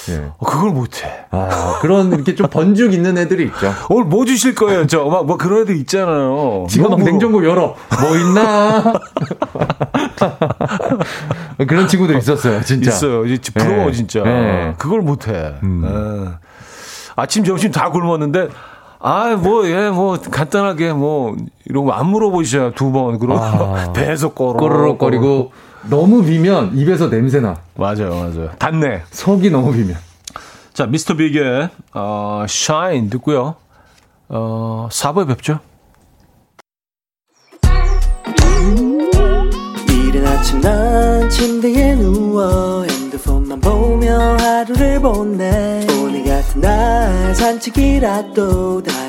예. 어, 그걸 못해. 아, 그런 이렇게 좀 번죽 있는 애들이 있죠. 오늘 뭐 주실 거예요, 저? 막, 뭐 그런 애들 있잖아요. 지금 막 냉장고 열어. 뭐 있나? 그런 친구들 있었어요, 진짜. 있어요. 이제 부러워, 네. 진짜. 네. 그걸 못해. 음. 네. 아침, 점심 다 굶었는데, 아, 뭐, 예, 뭐, 간단하게, 뭐, 이런 거 안 물어보시잖아요, 두 번. 그러고 아, 배에서 꼬르륵거리고. 너무 비면 입에서 냄새나. 맞아요, 맞아요. 닿네. 속이 너무 비면. 자, 미스터 빅의 어, 샤인 듣고요. 어, 4부에 뵙죠. 이른 아침 난 침대에 누워 핸드폰만 보며 하루를 보내 오늘 같은 날 산책이라도 다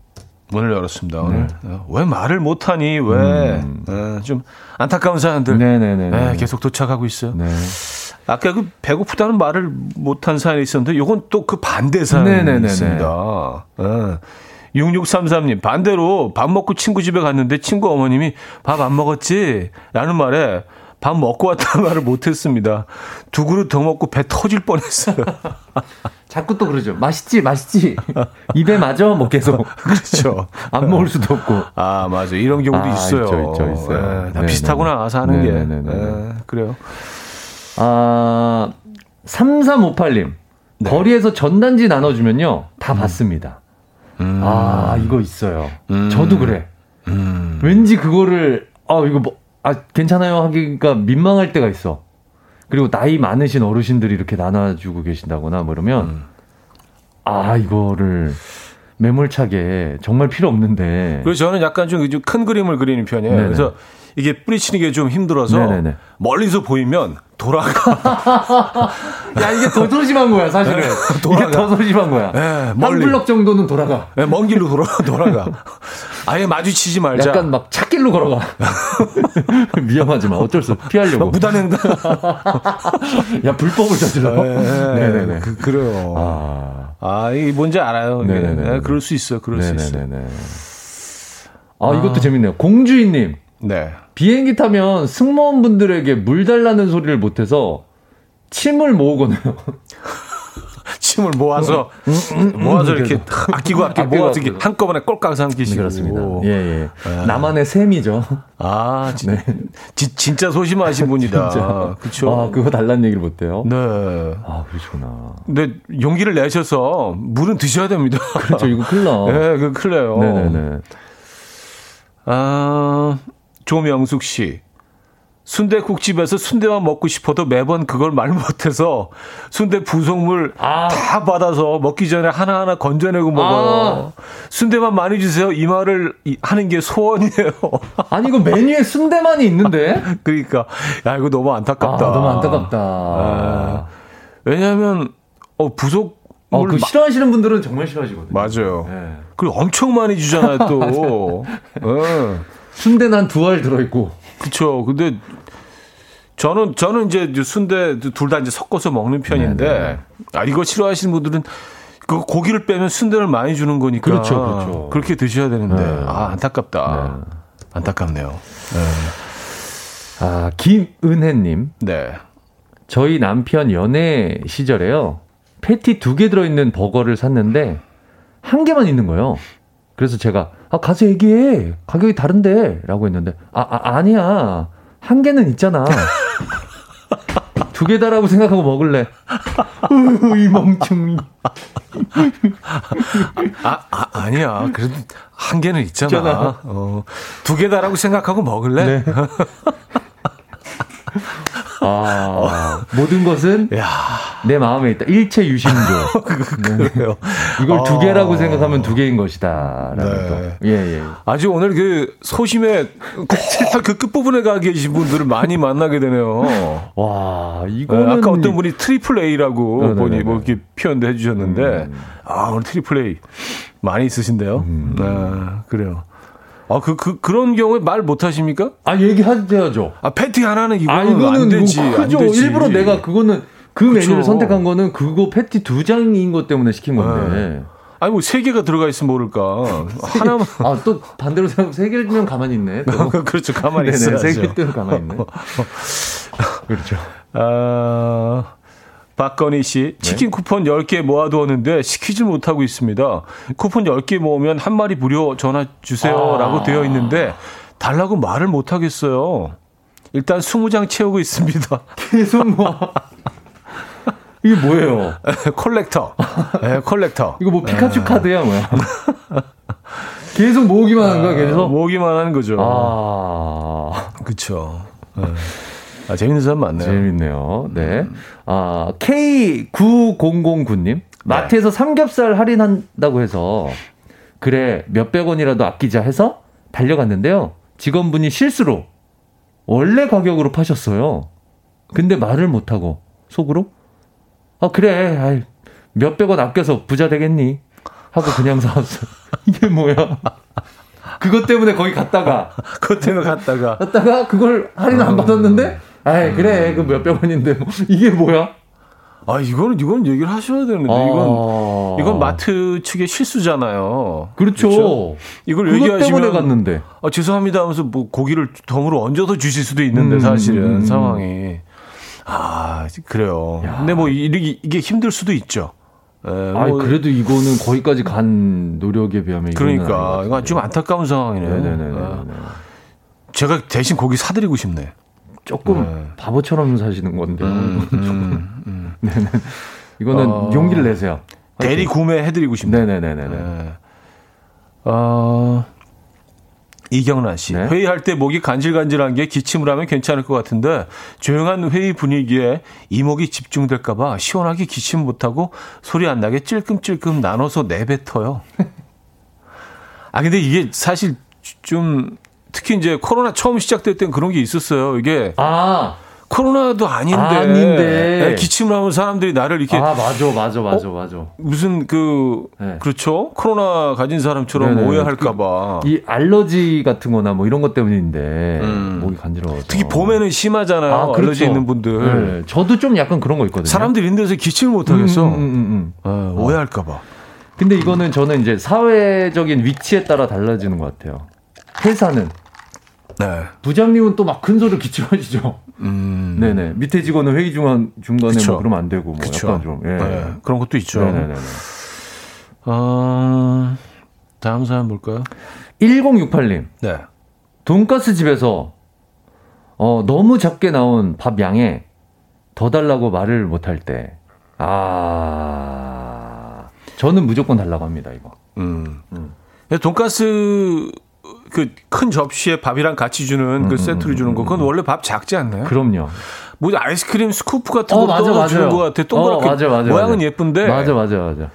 문을 열었습니다. 오늘. 네. 어, 왜 말을 못하니? 왜? 음. 어, 좀 안타까운 사연들 네네네. 네, 계속 도착하고 있어요. 네. 아까 그 배고프다는 말을 못한 사연이 있었는데 요건 또 그 반대 사연이 있습니다. 네. 6633님, 반대로 밥 먹고 친구 집에 갔는데 친구 어머님이 밥 안 먹었지? 라는 말에 밥 먹고 왔다는 말을 못했습니다. 두 그릇 더 먹고 배 터질 뻔했어요. 자꾸 또 그러죠. 맛있지, 맛있지. 입에 맞아, 뭐 계속. 그렇죠. 안 먹을 수도 없고. 아, 맞아. 이런 경우도 아, 있어요. 있죠, 있죠, 있어요. 네, 다 비슷하구나, 사는 게. 네, 그래요. 아, 3358님. 네. 거리에서 전단지 나눠주면요. 다 음. 받습니다. 음. 아, 이거 있어요. 음. 저도 그래. 음. 왠지 그거를, 아, 이거 뭐, 아, 괜찮아요 하기가 민망할 때가 있어. 그리고 나이 많으신 어르신들이 이렇게 나눠주고 계신다거나 뭐 이러면, 음. 아, 이거를 매몰차게 정말 필요 없는데. 그래서 저는 약간 좀 큰 그림을 그리는 편이에요. 네네. 그래서 이게 뿌리치는 게 좀 힘들어서 네네네. 멀리서 보이면 돌아가. 야, 이게 더 소심한 거야, 사실은. 돌아가. 이게 더 소심한 거야. 네, 멀리. 한 블럭 정도는 돌아가. 네, 먼 길로 돌아, 돌아가. 아예 마주치지 말자. 약간 막 찾길로 걸어가. 위험하지만 어쩔 수 없어. 피하려고. 무단횡단. 야, 불법을 저질러. 네, 네네네. 그, 그래요. 아, 아 이게 뭔지 알아요. 네네네. 네, 그럴 수 있어요. 그럴 네네네. 수 있어요. 아, 이것도 아. 재밌네요. 공주인님. 네. 비행기 타면 승무원분들에게 물 달라는 소리를 못해서 침을 모으거든요. 침을 모아서 음, 음, 음, 모아서 이렇게 아끼고 아끼고 모아서 이렇게 한꺼번에 꼴깍 삼키시고 그렇습니다. 예, 예. 아. 나만의 셈이죠. 아, 진, 네. 지, 진짜 소심하신 분이다. 그렇죠. 아, 그거 달라는 얘기를 못 해요. 네. 아, 그러시구나. 근데 용기를 내셔서 물은 드셔야 됩니다. 그렇죠. 이거 큰일 나. 네, 그 큰일 나요. 네, 네, 네. 아, 조명숙 씨. 순대국집에서 순대만 먹고 싶어도 매번 그걸 말 못해서 순대 부속물 아. 다 받아서 먹기 전에 하나하나 건져내고 먹어요. 아. 순대만 많이 주세요. 이 말을 하는 게 소원이에요. 아니 이거 메뉴에 순대만이 있는데? 그러니까 야 이거 너무 안타깝다. 아, 너무 안타깝다. 아. 왜냐하면 어 부속 어, 그 싫어하시는 분들은 정말 싫어하시거든요. 맞아요. 네. 그리고 엄청 많이 주잖아요, 또. 네. 순대는 한두알 들어있고. 그쵸. 근데 저는, 저는 이제 순대 둘 다 이제 섞어서 먹는 편인데, 네네. 네. 아, 이거 싫어하시는 분들은 그 고기를 빼면 순대를 많이 주는 거니까. 그렇죠, 그렇죠. 그렇게 드셔야 되는데, 네. 아, 안타깝다. 네. 안타깝네요. 네. 아, 김은혜님. 네. 저희 남편 연애 시절에요. 패티 두 개 들어있는 버거를 샀는데, 한 개만 있는 거예요. 그래서 제가 아 가서 얘기해. 가격이 다른데라고 했는데 아, 아 아니야. 한 개는 있잖아. 두 개다라고 생각하고 먹을래. 이 멍충이 아, 아 아니야. 그래도 한 개는 있잖아, 있잖아. 어, 두 개다라고 생각하고 먹을래? 네. 아, 모든 것은 야. 내 마음에 있다. 일체 유심조. 그래요. 네. 이걸 아. 두 개라고 생각하면 두 개인 것이다. 네. 예, 예. 아주 오늘 그 소심의 그 끝부분에 가 계신 분들을 많이 만나게 되네요. 와, 이거는. 네, 아까 어떤 분이 triple A라고 네, 보니 네, 뭐 이렇게 표현도 해 주셨는데, 음. 아, 오늘 triple A 많이 있으신데요. 음. 아, 그래요. 아, 그, 그, 그런 경우에 말 못하십니까? 아, 얘기하셔야죠. 아, 패티 하나는 이거는, 아, 이거는 안 되지. 뭐, 그죠. 안. 일부러 내가 그거는 그 그쵸. 메뉴를 선택한 거는 그거 패티 두 장인 것 때문에 시킨 건데. 네. 아니 뭐 세 개가 들어가 있으면 모를까. 하나만. 아 또 반대로 생각 세 개면 가만히 있네. 그렇죠. 가만히 있어요. 세개 때는 가만히 있네. 그렇죠. 아. 박건희 씨, 치킨 네. 쿠폰 10개 모아두었는데 시키지 못하고 있습니다. 쿠폰 10개 모으면 한 마리 무료 전화 주세요 라고 아. 되어 있는데 달라고 말을 못 하겠어요. 일단 20장 채우고 있습니다. 계속 뭐. 이게 뭐예요? 콜렉터. 네, 콜렉터. 이거 뭐 피카츄 네. 카드야, 뭐야? 계속 모으기만 하는 거야, 계속? 모으기만 하는 거죠. 아. 그쵸. 네. 아, 재밌는 사람 많네요. 재밌네요. 네. 아, K9009님. 마트에서 네. 삼겹살 할인한다고 해서, 그래, 몇백 원이라도 아끼자 해서 달려갔는데요. 직원분이 실수로 원래 가격으로 파셨어요. 근데 말을 못하고, 속으로, 아, 그래. 아이, 몇백 원 아껴서 부자 되겠니? 하고 그냥 사왔어. 이게 뭐야? 그것 때문에 거기 갔다가. 그것 때문에 갔다가. 갔다가 그걸 할인 안 받았는데? 아이, 그래. 그 몇백 원인데. 뭐. 이게 뭐야? 아, 이거는, 이건 얘기를 하셔야 되는데. 아... 이건, 이건 마트 측의 실수잖아요. 그렇죠. 그렇죠? 이걸 얘기하시면. 때문에 갔는데. 아, 죄송합니다 하면서 뭐 고기를 덤으로 얹어서 주실 수도 있는데, 음, 사실은 음, 음. 상황이. 아, 그래요. 야. 근데 뭐 이게, 이게 힘들 수도 있죠. 예, 아, 뭐 그래도 이거는 거기까지 간 노력에 비하면 그러니까 이건 좀 안타까운 상황이네요. 네네네. 아. 제가 대신 고기 사드리고 싶네. 조금 네. 바보처럼 사시는 건데. 음, 음, 음. 네네. 이거는 어, 용기를 내세요. 대리 구매해드리고 싶네. 네네네네. 네. 어, 이경란 씨. 네. 회의할 때 목이 간질간질한 게 기침을 하면 괜찮을 것 같은데 조용한 회의 분위기에 이목이 집중될까봐 시원하게 기침 못하고 소리 안 나게 찔끔찔끔 나눠서 내뱉어요. 아, 근데 이게 사실 좀 특히 이제 코로나 처음 시작될 땐 그런 게 있었어요. 이게. 아. 코로나도 아닌데, 아닌데. 네, 기침을 하면 사람들이 나를 이렇게 아 맞아 맞아 맞아 어? 맞아 무슨 그 네. 그렇죠 코로나 가진 사람처럼 네네. 오해할까봐 그, 이 알러지 같은거나 뭐 이런 것 때문인데 음. 목이 간지러워 특히 봄에는 심하잖아요 아, 그렇죠. 알러지 있는 분들 네. 저도 좀 약간 그런 거 있거든요 사람들이 있는 데서 기침을 못 하겠어 음, 음, 음, 음. 아, 오해할까봐 근데 이거는 저는 이제 사회적인 위치에 따라 달라지는 것 같아요 회사는 네. 부장님은 또막큰 소리로 기침하시죠. 음. 네네. 밑에 직원은 회의 중간, 중간에 뭐 그러면 안 되고, 뭐 그쵸. 약간 좀, 예. 네. 그런 것도 있죠. 네네네. 어, 다음 사연 볼까요? 1068님. 네. 돈가스 집에서, 어, 너무 작게 나온 밥 양에 더 달라고 말을 못 할 때, 아, 저는 무조건 달라고 합니다, 이거. 음. 음. 돈가스 그 큰 접시에 밥이랑 같이 주는 그 음, 세트를 주는 거 그건 원래 밥 작지 않나요? 그럼요. 뭐 아이스크림 스쿠프 같은 거 어, 맞아, 주는 것 같아. 동그랗게 어, 맞아, 맞아, 모양은 맞아. 예쁜데. 맞아 맞아 맞아.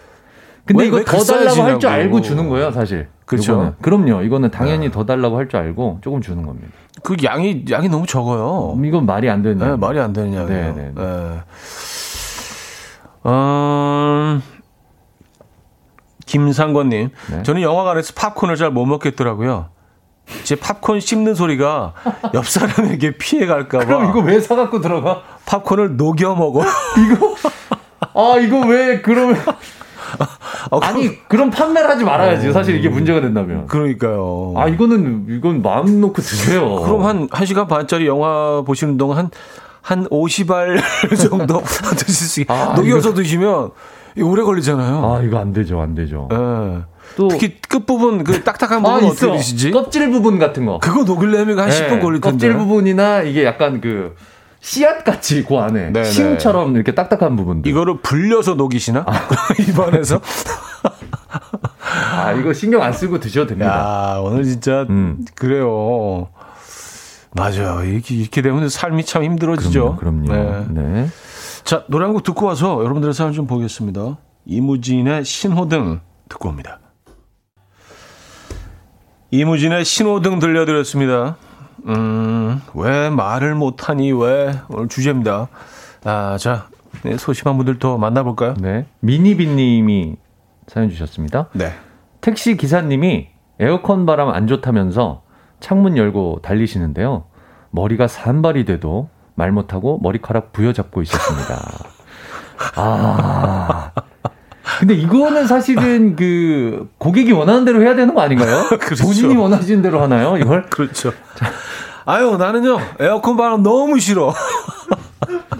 근데 왜, 이거 더 달라고 할 줄 알고 주는 거예요, 사실. 그렇죠. 그럼요. 이거는 당연히 네. 더 달라고 할 줄 알고 조금 주는 겁니다. 그 양이 양이 너무 적어요. 이건 말이 안 되는. 네, 말이 안 되는 양이에요. 네, 네. 네. 어... 김상권님, 네. 저는 영화관에서 팝콘을 잘 못 먹겠더라고요. 제 팝콘 씹는 소리가 옆 사람에게 피해 갈까봐. 그럼 이거 왜 사갖고 들어가? 팝콘을 녹여 먹어. 이거 아 이거 왜 그러면 아, 아니 그럼 판매를 하지 말아야지. 사실 이게 문제가 된다면. 그러니까요. 아 이거는 이건 마음 놓고 드세요. 그럼 한 1시간 반짜리 영화 보시는 동안 한 한 50알 정도 드실 수 있게 아, 녹여서 이거... 드시면 오래 걸리잖아요. 아 이거 안 되죠, 안 되죠. 네. 또 특히 끝 부분 그 딱딱한 부분 아, 어떻게 드시지? 껍질 부분 같은 거. 그거 녹일려면 한 네, 10분 걸릴 텐데. 껍질 부분이나 이게 약간 그 씨앗 같이 그 안에 네네. 심처럼 이렇게 딱딱한 부분들. 이거를 불려서 녹이시나? 아. 입안에서? 아 이거 신경 안 쓰고 드셔도 됩니다. 야 오늘 진짜 음. 그래요. 맞아요. 이렇게, 이렇게 되면 삶이 참 힘들어지죠. 그럼요. 그럼요. 네. 네. 자 노래 한 곡 듣고 와서 여러분들의 사연 좀 보겠습니다. 이무진의 신호등 듣고 옵니다. 이무진의 신호등 들려드렸습니다. 음, 왜 말을 못하니, 왜? 오늘 주제입니다. 아, 자, 네, 소심한 분들 더 만나볼까요? 네. 미니비님이 사연 주셨습니다. 네. 택시 기사님이 에어컨 바람 안 좋다면서 창문 열고 달리시는데요. 머리가 산발이 돼도 말 못하고 머리카락 부여잡고 있었습니다. 아. 근데 이거는 사실은 그 고객이 원하는 대로 해야 되는 거 아닌가요? 그렇죠. 본인이 원하시는 대로 하나요? 이걸? 그렇죠. 아유, 나는요, 에어컨 바람 너무 싫어.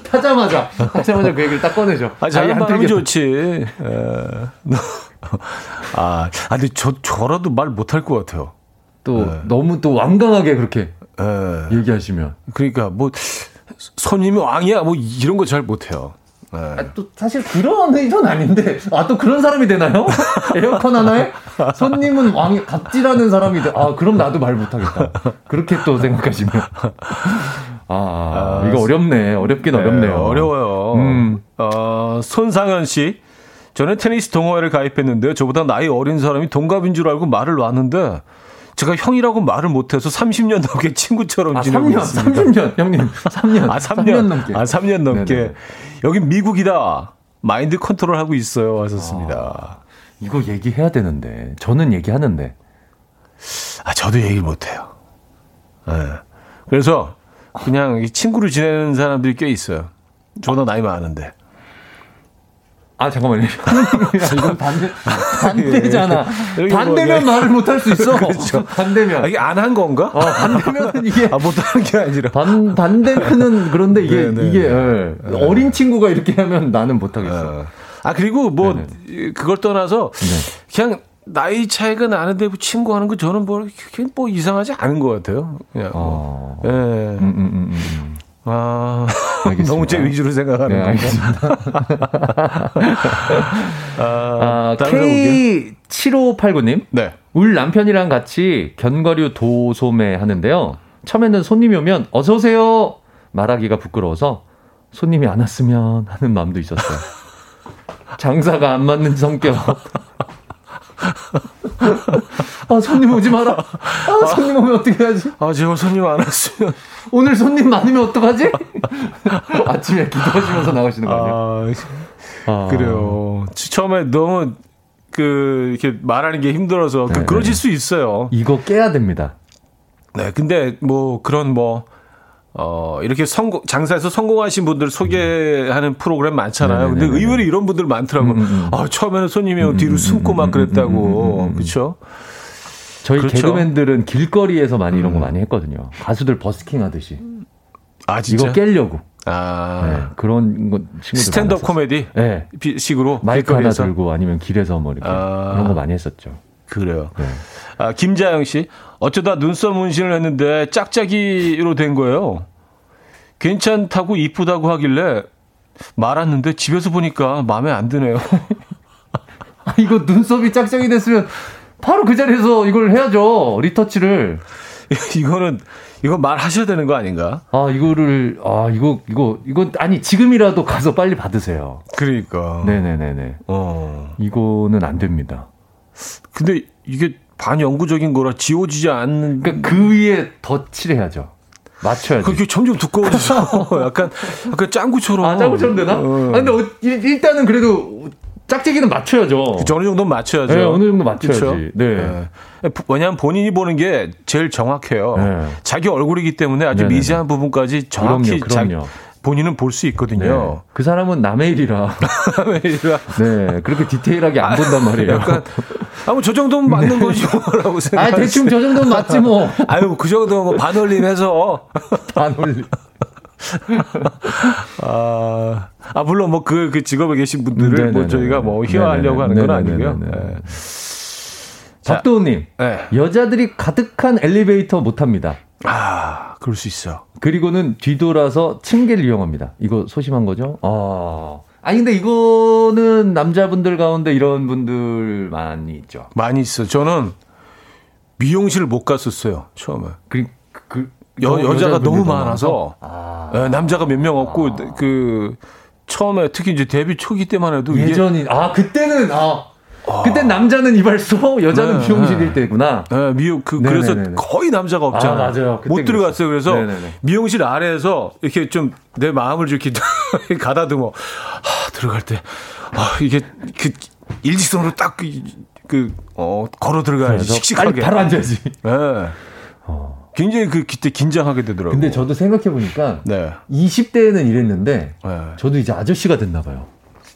타자마자, 타자마자 그 얘기를 딱 꺼내죠. 아, 자연 바람이 좋지. 에. 아, 아, 근데 저, 저라도 말 못할 것 같아요. 또 네. 너무 또 완강하게 그렇게 네. 얘기하시면. 그러니까 뭐 손님이 왕이야 뭐 이런 거 잘 못해요. 네. 아, 또 사실 그런 의도는 아닌데 아 또 그런 사람이 되나요? 에어컨 하나에 손님은 왕이 갑질하는 사람이 돼. 아 그럼 나도 말 못하겠다. 그렇게 또 생각하시면 아, 아, 아 이거 어렵네. 어렵긴 네, 어렵네요. 어려워요. 음. 어, 손상현 씨. 저는 테니스 동호회를 가입했는데 저보다 나이 어린 사람이 동갑인 줄 알고 말을 놨는데 제가 형이라고 말을 못해서 30년 넘게 친구처럼 아, 지내고 3년, 있습니다. 30년, 형님. 3년. 아, 3년, 3년 넘게. 아, 3년 넘게. 네네. 여기 미국이다. 마인드 컨트롤 하고 있어요. 하셨습니다. 아, 이거 얘기해야 되는데. 저는 얘기하는데. 아, 저도 얘기를 못해요. 네. 그래서 그냥 친구로 지내는 사람들이 꽤 있어요. 저도 나이 많은데. 아 잠깐만요. 이건 반대 반대잖아. 예. 반대면 뭐, 말을 못 할 수 있어. 그렇죠. 반대면 아, 이게 안 한 건가? 어, 반대면은 이게 아 못하는 게 아니라 반 반대면은 그런데 이게 네네. 네, 이게 네. 예. 어린 친구가 이렇게 하면 나는 못 하겠어. 어. 아 그리고 뭐 네네. 네. 그걸 떠나서 네. 그냥 나이 차이가 나는데 뭐 친구 하는 거 저는 뭐, 뭐 이상하지 않은 것 같아요. 그냥. 어. 예. 음, 음, 음, 음. 아, 너무 제 위주로 생각하는 네, 건가? 아, 아, K7589님. 네. 울 남편이랑 같이 견과류 도소매 하는데요. 처음에는 손님이 오면 어서오세요! 말하기가 부끄러워서 손님이 안 왔으면 하는 마음도 있었어요. 장사가 안 맞는 성격. 아, 손님 오지 마라. 아, 손님 오면 어떻게 하지? 아, 제발 손님 안 왔으면. 오늘 손님 많으면 어떡하지? 아침에 기도하시면서 나가시는 거 아니에요? 아, 아. 그래요. 처음에 너무 그, 이렇게 말하는 게 힘들어서 그, 네, 그러실 네. 수 있어요. 이거 깨야 됩니다. 네, 근데 뭐 그런 뭐, 어, 이렇게 성공, 장사에서 성공하신 분들 소개하는 프로그램 많잖아요. 네네네네. 근데 의외로 이런 분들 많더라고요. 음, 음, 음. 아, 처음에는 손님이 음, 뒤로 숨고 막 그랬다고. 그렇죠? 저희 그렇죠. 개그맨들은 길거리에서 많이 이런 거 많이 했거든요. 가수들 버스킹 하듯이. 아, 진짜? 이거 깨려고. 아. 네, 그런 거 친구들 스탠드업 코미디? 네. 식으로 마이크 길거리에서? 하나 들고 아니면 길에서 뭐 이렇게 아. 그런 거 많이 했었죠. 그래요. 네. 아, 김자영 씨. 어쩌다 눈썹 문신을 했는데 짝짝이로 된 거예요. 괜찮다고 이쁘다고 하길래 말았는데 집에서 보니까 마음에 안 드네요. 아, 이거 눈썹이 짝짝이 됐으면 바로 그 자리에서 이걸 해야죠. 리터치를. 이거는 이거 말하셔야 되는 거 아닌가? 아 이거를 아 이거 이거 이거 아니 지금이라도 가서 빨리 받으세요. 그러니까. 네네네네. 어 이거는 안 됩니다. 근데 이게 반영구적인 거라 지워지지 않는. 그러니까 그 위에 덧칠해야죠. 맞춰야지. 그게 점점 두꺼워지죠. 약간 약간 짱구처럼. 아 짱구처럼 되나? 어. 아 근데 어, 일단은 그래도 짝짝이는 맞춰야죠. 그쵸, 어느 정도 맞춰야죠. 네, 어느 정도 맞춰야지. 그쵸? 네. 네. 왜냐하면 본인이 보는 게 제일 정확해요. 네. 자기 얼굴이기 때문에 아주 네네네. 미세한 부분까지 정확히 그럼요, 그럼요. 본인은 볼 수 있거든요. 네. 그 사람은 남의 일이라. 남의 일이라. 네. 그렇게 디테일하게 안 본단 말이에요. 약간, 아, 뭐, 저 정도면 맞는 네. 거지, 뭐라고 생각. 아, 대충 저 정도면 맞지, 뭐. 아유, 그 정도면 뭐 반올림 해서. 반올림. 아, 아, 물론 뭐 그, 그 직업에 계신 분들을 네네네. 뭐 저희가 뭐 희화하려고 하는 건 아니고요. 네. 박도우님, 네. 여자들이 가득한 엘리베이터 못 탑니다. 아, 그럴 수 있어. 그리고는 뒤돌아서 층계를 이용합니다. 이거 소심한 거죠? 아. 아니, 근데 이거는 남자분들 가운데 이런 분들 많이 있죠. 많이 있어. 저는 미용실을 못 갔었어요, 처음에. 그, 그, 여, 여자가 너무 많아서 아. 네, 남자가 몇 명 없고 아. 그 처음에 특히 이제 데뷔 초기 때만 해도 예전이 아 그때는 아 그때 남자는 이발소, 여자는 네, 미용실일 네. 때구나. 네, 미용 그 네네네네. 그래서 거의 남자가 없잖아. 아, 맞아요. 못 들어갔어요. 그래서 네네네. 미용실 아래에서 이렇게 좀 내 마음을 이렇게 가다듬어. 아, 들어갈 때 아, 이게 그 일직선으로 딱 그, 어, 걸어 들어가야지. 씩씩하게. 바로 앉아야지. 네. 어. 굉장히 그 그때 긴장하게 되더라고요. 근데 저도 생각해 보니까 네. 20대에는 이랬는데 네. 저도 이제 아저씨가 됐나 봐요.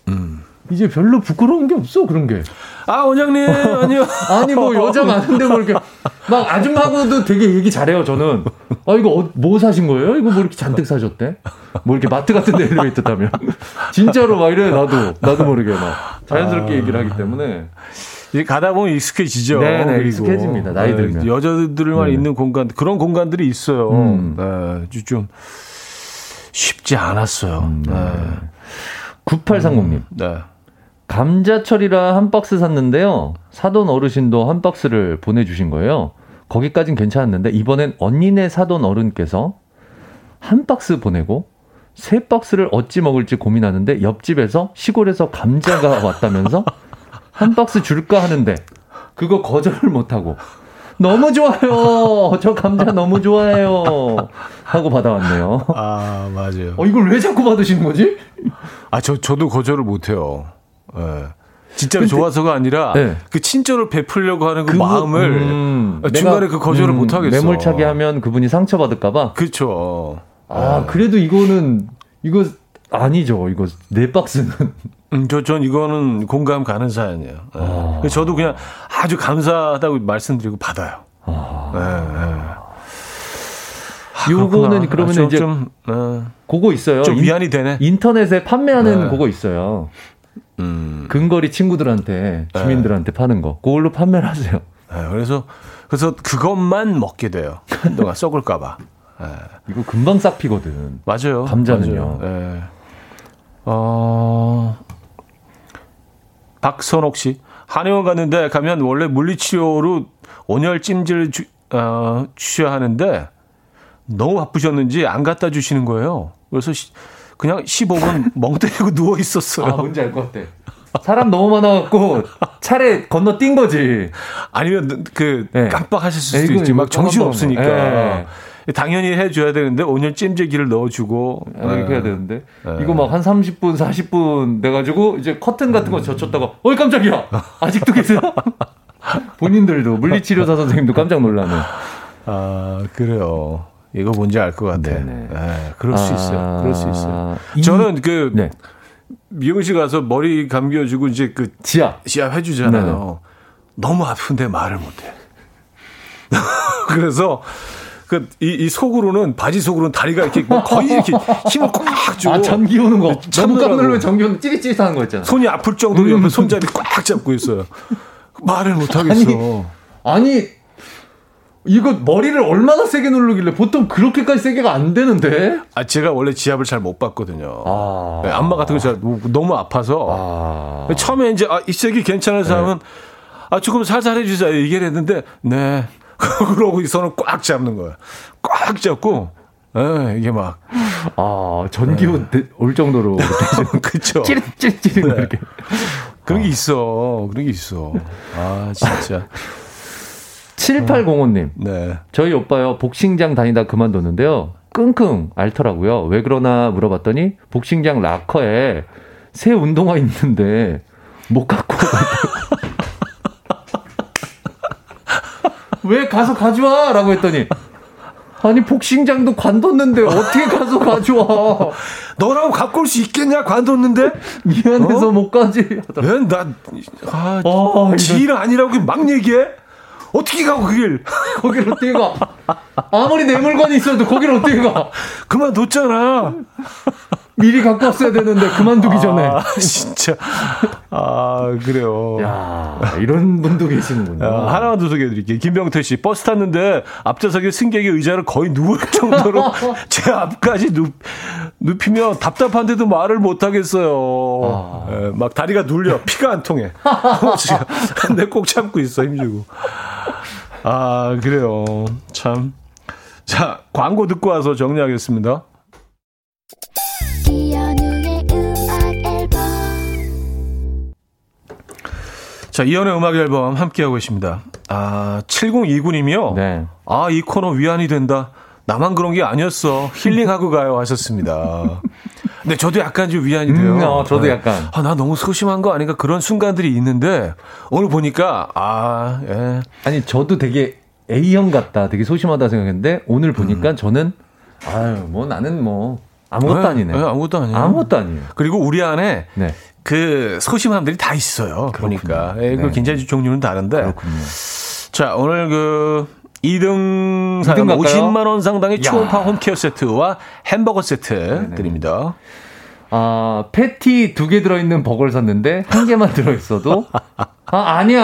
음. 이제 별로 부끄러운 게 없어 그런 게. 아 원장님 아니요. 아니 뭐 여자 많은데 뭐 이렇게 막 아줌마하고도 되게 얘기 잘해요 저는. 아 이거 어, 뭐 사신 거예요? 이거 뭐 이렇게 잔뜩 사셨대? 뭐 이렇게 마트 같은 데 엘리베이터 타면 진짜로 막 이래 나도 나도 모르게 막 자연스럽게 아... 얘기를 하기 때문에. 이제 가다 보면 익숙해지죠. 네, 네 익숙해집니다. 나이 네, 들면. 여자들만 네. 있는 공간, 그런 공간들이 있어요. 음. 네, 좀 쉽지 않았어요. 음, 네. 네. 9830님. 음, 네. 감자철이라 한 박스 샀는데요. 사돈 어르신도 한 박스를 보내주신 거예요. 거기까진 괜찮았는데 이번엔 언니네 사돈 어른께서 한 박스 보내고 세 박스를 어찌 먹을지 고민하는데 옆집에서 시골에서 감자가 왔다면서 한 박스 줄까 하는데 그거 거절을 못하고 너무 좋아요. 저 감자 너무 좋아해요. 하고 받아왔네요. 아, 맞아요. 어, 이걸 왜 자꾸 받으시는 거지? 아, 저, 저도 거절을 못해요. 예. 네. 진짜로 근데, 좋아서가 아니라 네. 그 친절을 베풀려고 하는 그, 그 마음을 음, 중간에 그 거절을 음, 못 하겠어. 매몰차게 하면 그분이 상처 받을까 봐. 그렇죠. 아, 네. 그래도 이거는 이거 아니죠. 이거 네 박스는. 음, 저, 전 이거는 공감 가는 사연이에요. 네. 아. 저도 그냥 아주 감사하다고 말씀드리고 받아요. 아. 네, 네. 아, 요거는 그러면 아, 이제 좀, 어, 그거 있어요. 좀 위안이 되네. 인터넷에 판매하는 네. 그거 있어요. 음. 근거리 친구들한테 네. 주민들한테 네. 파는 거. 그걸로 판매를 하세요. 네, 그래서 그래서 그것만 먹게 돼요. 한동안 썩을까봐. 네. 이거 금방 싹 피거든. 맞아요. 감자는요. 맞아요. 네. 어, 박선옥 씨. 한의원 갔는데 가면 원래 물리치료로 온열 찜질 주, 어, 주셔야 하는데 너무 바쁘셨는지 안 갖다 주시는 거예요. 그래서 시, 그냥 15분 멍 때리고 누워 있었어요. 아, 뭔지 알 것 같아. 사람 너무 많아갖고 차례 건너 뛴 거지. 아니면 그 네. 깜빡하실 수도 있지. 막 정신 없으니까. 네. 당연히 해줘야 되는데 온열 찜질기를 넣어주고 아, 이렇게 해야 되는데 네. 이거 막 한 30분 40분 돼가지고 이제 커튼 같은 거 젖혔다가 어이 깜짝이야 아직도 계세요? 본인들도 물리치료사 선생님도 깜짝 놀라는. 아 그래요. 이거 뭔지 알 것 같아. 네, 그럴 아, 수 있어요. 그럴 수 있어요. 이, 저는 그 네. 미용실 가서 머리 감겨주고 이제 그 지압 지압 해주잖아요. 네네. 너무 아픈데 말을 못해. 그래서 그, 이, 이 속으로는, 바지 속으로는 다리가 이렇게 뭐 거의 이렇게 힘을 꽉 주고. 아, 전기 오는 거. 너무 깜 누르면 전기 오는 찌릿찌릿 하는 거 있잖아. 손이 아플 정도로 음. 옆에 손잡이 꽉 잡고 있어요. 말을 못 하겠어. 아니, 아니, 이거 머리를 얼마나 세게 누르길래 보통 그렇게까지 세게가 안 되는데? 아, 제가 원래 지압을 잘 못 받거든요. 아. 네, 안마 같은 거 제가 너무 아파서. 아. 처음에 이제, 아, 이 세기 괜찮아서 네. 하면, 아, 조금 살살 해주세요. 얘기를 했는데, 네. 그러고 이 손을 꽉 잡는 거야. 꽉 잡고, 예, 이게 막. 아, 전기온 네. 올 정도로. 그쵸. 찌릿찌릿찌릿 네. 이렇게. 그런 게 있어. 그런 게 있어. 아, 진짜. 7805님. 네. 저희 오빠요, 복싱장 다니다 그만뒀는데요. 끙끙 앓더라고요. 왜 그러나 물어봤더니, 복싱장 락커에 새 운동화 있는데, 못 갖고 왜 가서 가져와? 라고 했더니, 아니, 복싱장도 관뒀는데 어떻게 가서 가져와? 너라고 갖고 올 수 있겠냐? 관뒀는데? 미안해서 어? 못 가지. 왜? 나, 아, 어, 지일 아니라고 막 얘기해? 어떻게 가, 거길? 거길 어떻게 가? 아무리 내 물건이 있어도 거길 어떻게 가? 그만 뒀잖아. 미리 갖고 왔어야 되는데 그만두기 아, 전에. 진짜. 아 그래요. 야 이런 분도 계시는군요. 야, 하나만 더 소개해드릴게요. 김병태 씨 버스 탔는데 앞좌석에 승객의 의자를 거의 누울 정도로 제 앞까지 눕, 눕히며 답답한데도 말을 못 하겠어요. 아. 예, 막 다리가 눌려 피가 안 통해. 근데 꼭 참고 있어 힘주고. 아 그래요. 참. 자 광고 듣고 와서 정리하겠습니다. 자, 이연의 음악 앨범 함께하고 있습니다. 아, 7029님이요? 네. 아, 이 코너 위안이 된다. 나만 그런 게 아니었어. 힐링하고 가요. 하셨습니다. 네, 저도 약간 좀 위안이 돼요. 음, 어, 저도 네. 약간. 아, 나 너무 소심한 거 아닌가 그런 순간들이 있는데, 오늘 보니까, 아, 예. 아니, 저도 되게 A형 같다. 되게 소심하다 생각했는데, 오늘 보니까 음. 저는, 아유, 뭐 나는 뭐, 아무것도 네, 아니네. 네, 아무것도 아니에요. 아무것도 아니에요. 그리고 우리 안에 네. 그 소심함들이 다 있어요. 그렇군요. 보니까. 예, 그 네. 굉장히 종류는 다른데. 그렇군요. 자, 오늘 그 2등 사연 50만 원 상당의 초음파 홈케어 세트와 햄버거 세트 네네. 드립니다. 아, 패티 두 개 들어있는 버거를 샀는데 한 개만 들어있어도 아, 아니야.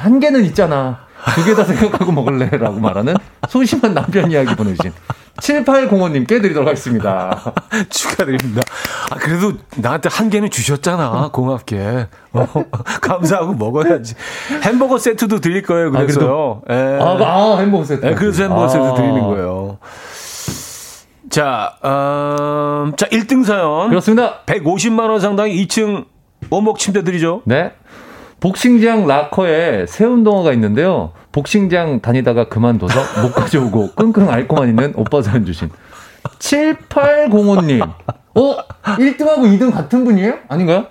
한 개는 있잖아. 두 개 다 생각하고 먹을래라고 말하는 소심한 남편 이야기 보내주신 7805님께 드리도록 하겠습니다. 축하드립니다. 아, 그래도 나한테 한 개는 주셨잖아. 고맙게. 어, 감사하고 먹어야지. 햄버거 세트도 드릴 거예요. 그래서요. 아, 예. 아, 아, 햄버거 세트. 예, 그래서 햄버거 아. 세트 드리는 거예요. 자, 음, 자, 1등 사연. 그렇습니다. 150만원 상당의 2층 원목 침대 드리죠. 네. 복싱장 락커에 새 운동화가 있는데요. 복싱장 다니다가 그만둬서 못 가져오고 끙끙 앓고만 있는 오빠 사연 주신 7805님. 어? 1등하고 2등 같은 분이에요? 아닌가요?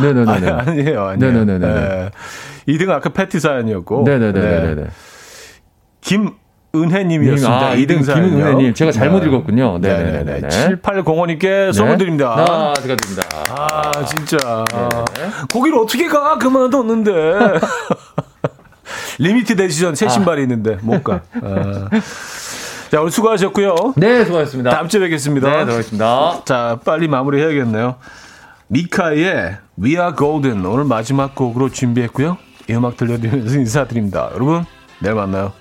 네네네. 아니, 아니에요, 아니에요. 네네네. 네. 2등 아까 패티 사연이었고. 네네네. 네. 김 은혜님이었습니다. 아, 2등 김은혜님. 제가 잘못 네. 읽었군요. 네네네. 네. 7805님께 선물 드립니다. 아, 축하드립니다. 아, 진짜. 네. 거기를 어떻게 가? 그만뒀는데. limited edition 새 신발이 아. 있는데 못 가. 아. 자, 오늘 수고하셨고요. 네, 수고하셨습니다. 다음 주에 뵙겠습니다. 네, 수고하셨습니다. 자, 빨리 마무리 해야겠네요. 미카의 We Are Golden 오늘 마지막 곡으로 준비했고요. 이 음악 들려드리면서 인사드립니다. 여러분, 내일 만나요.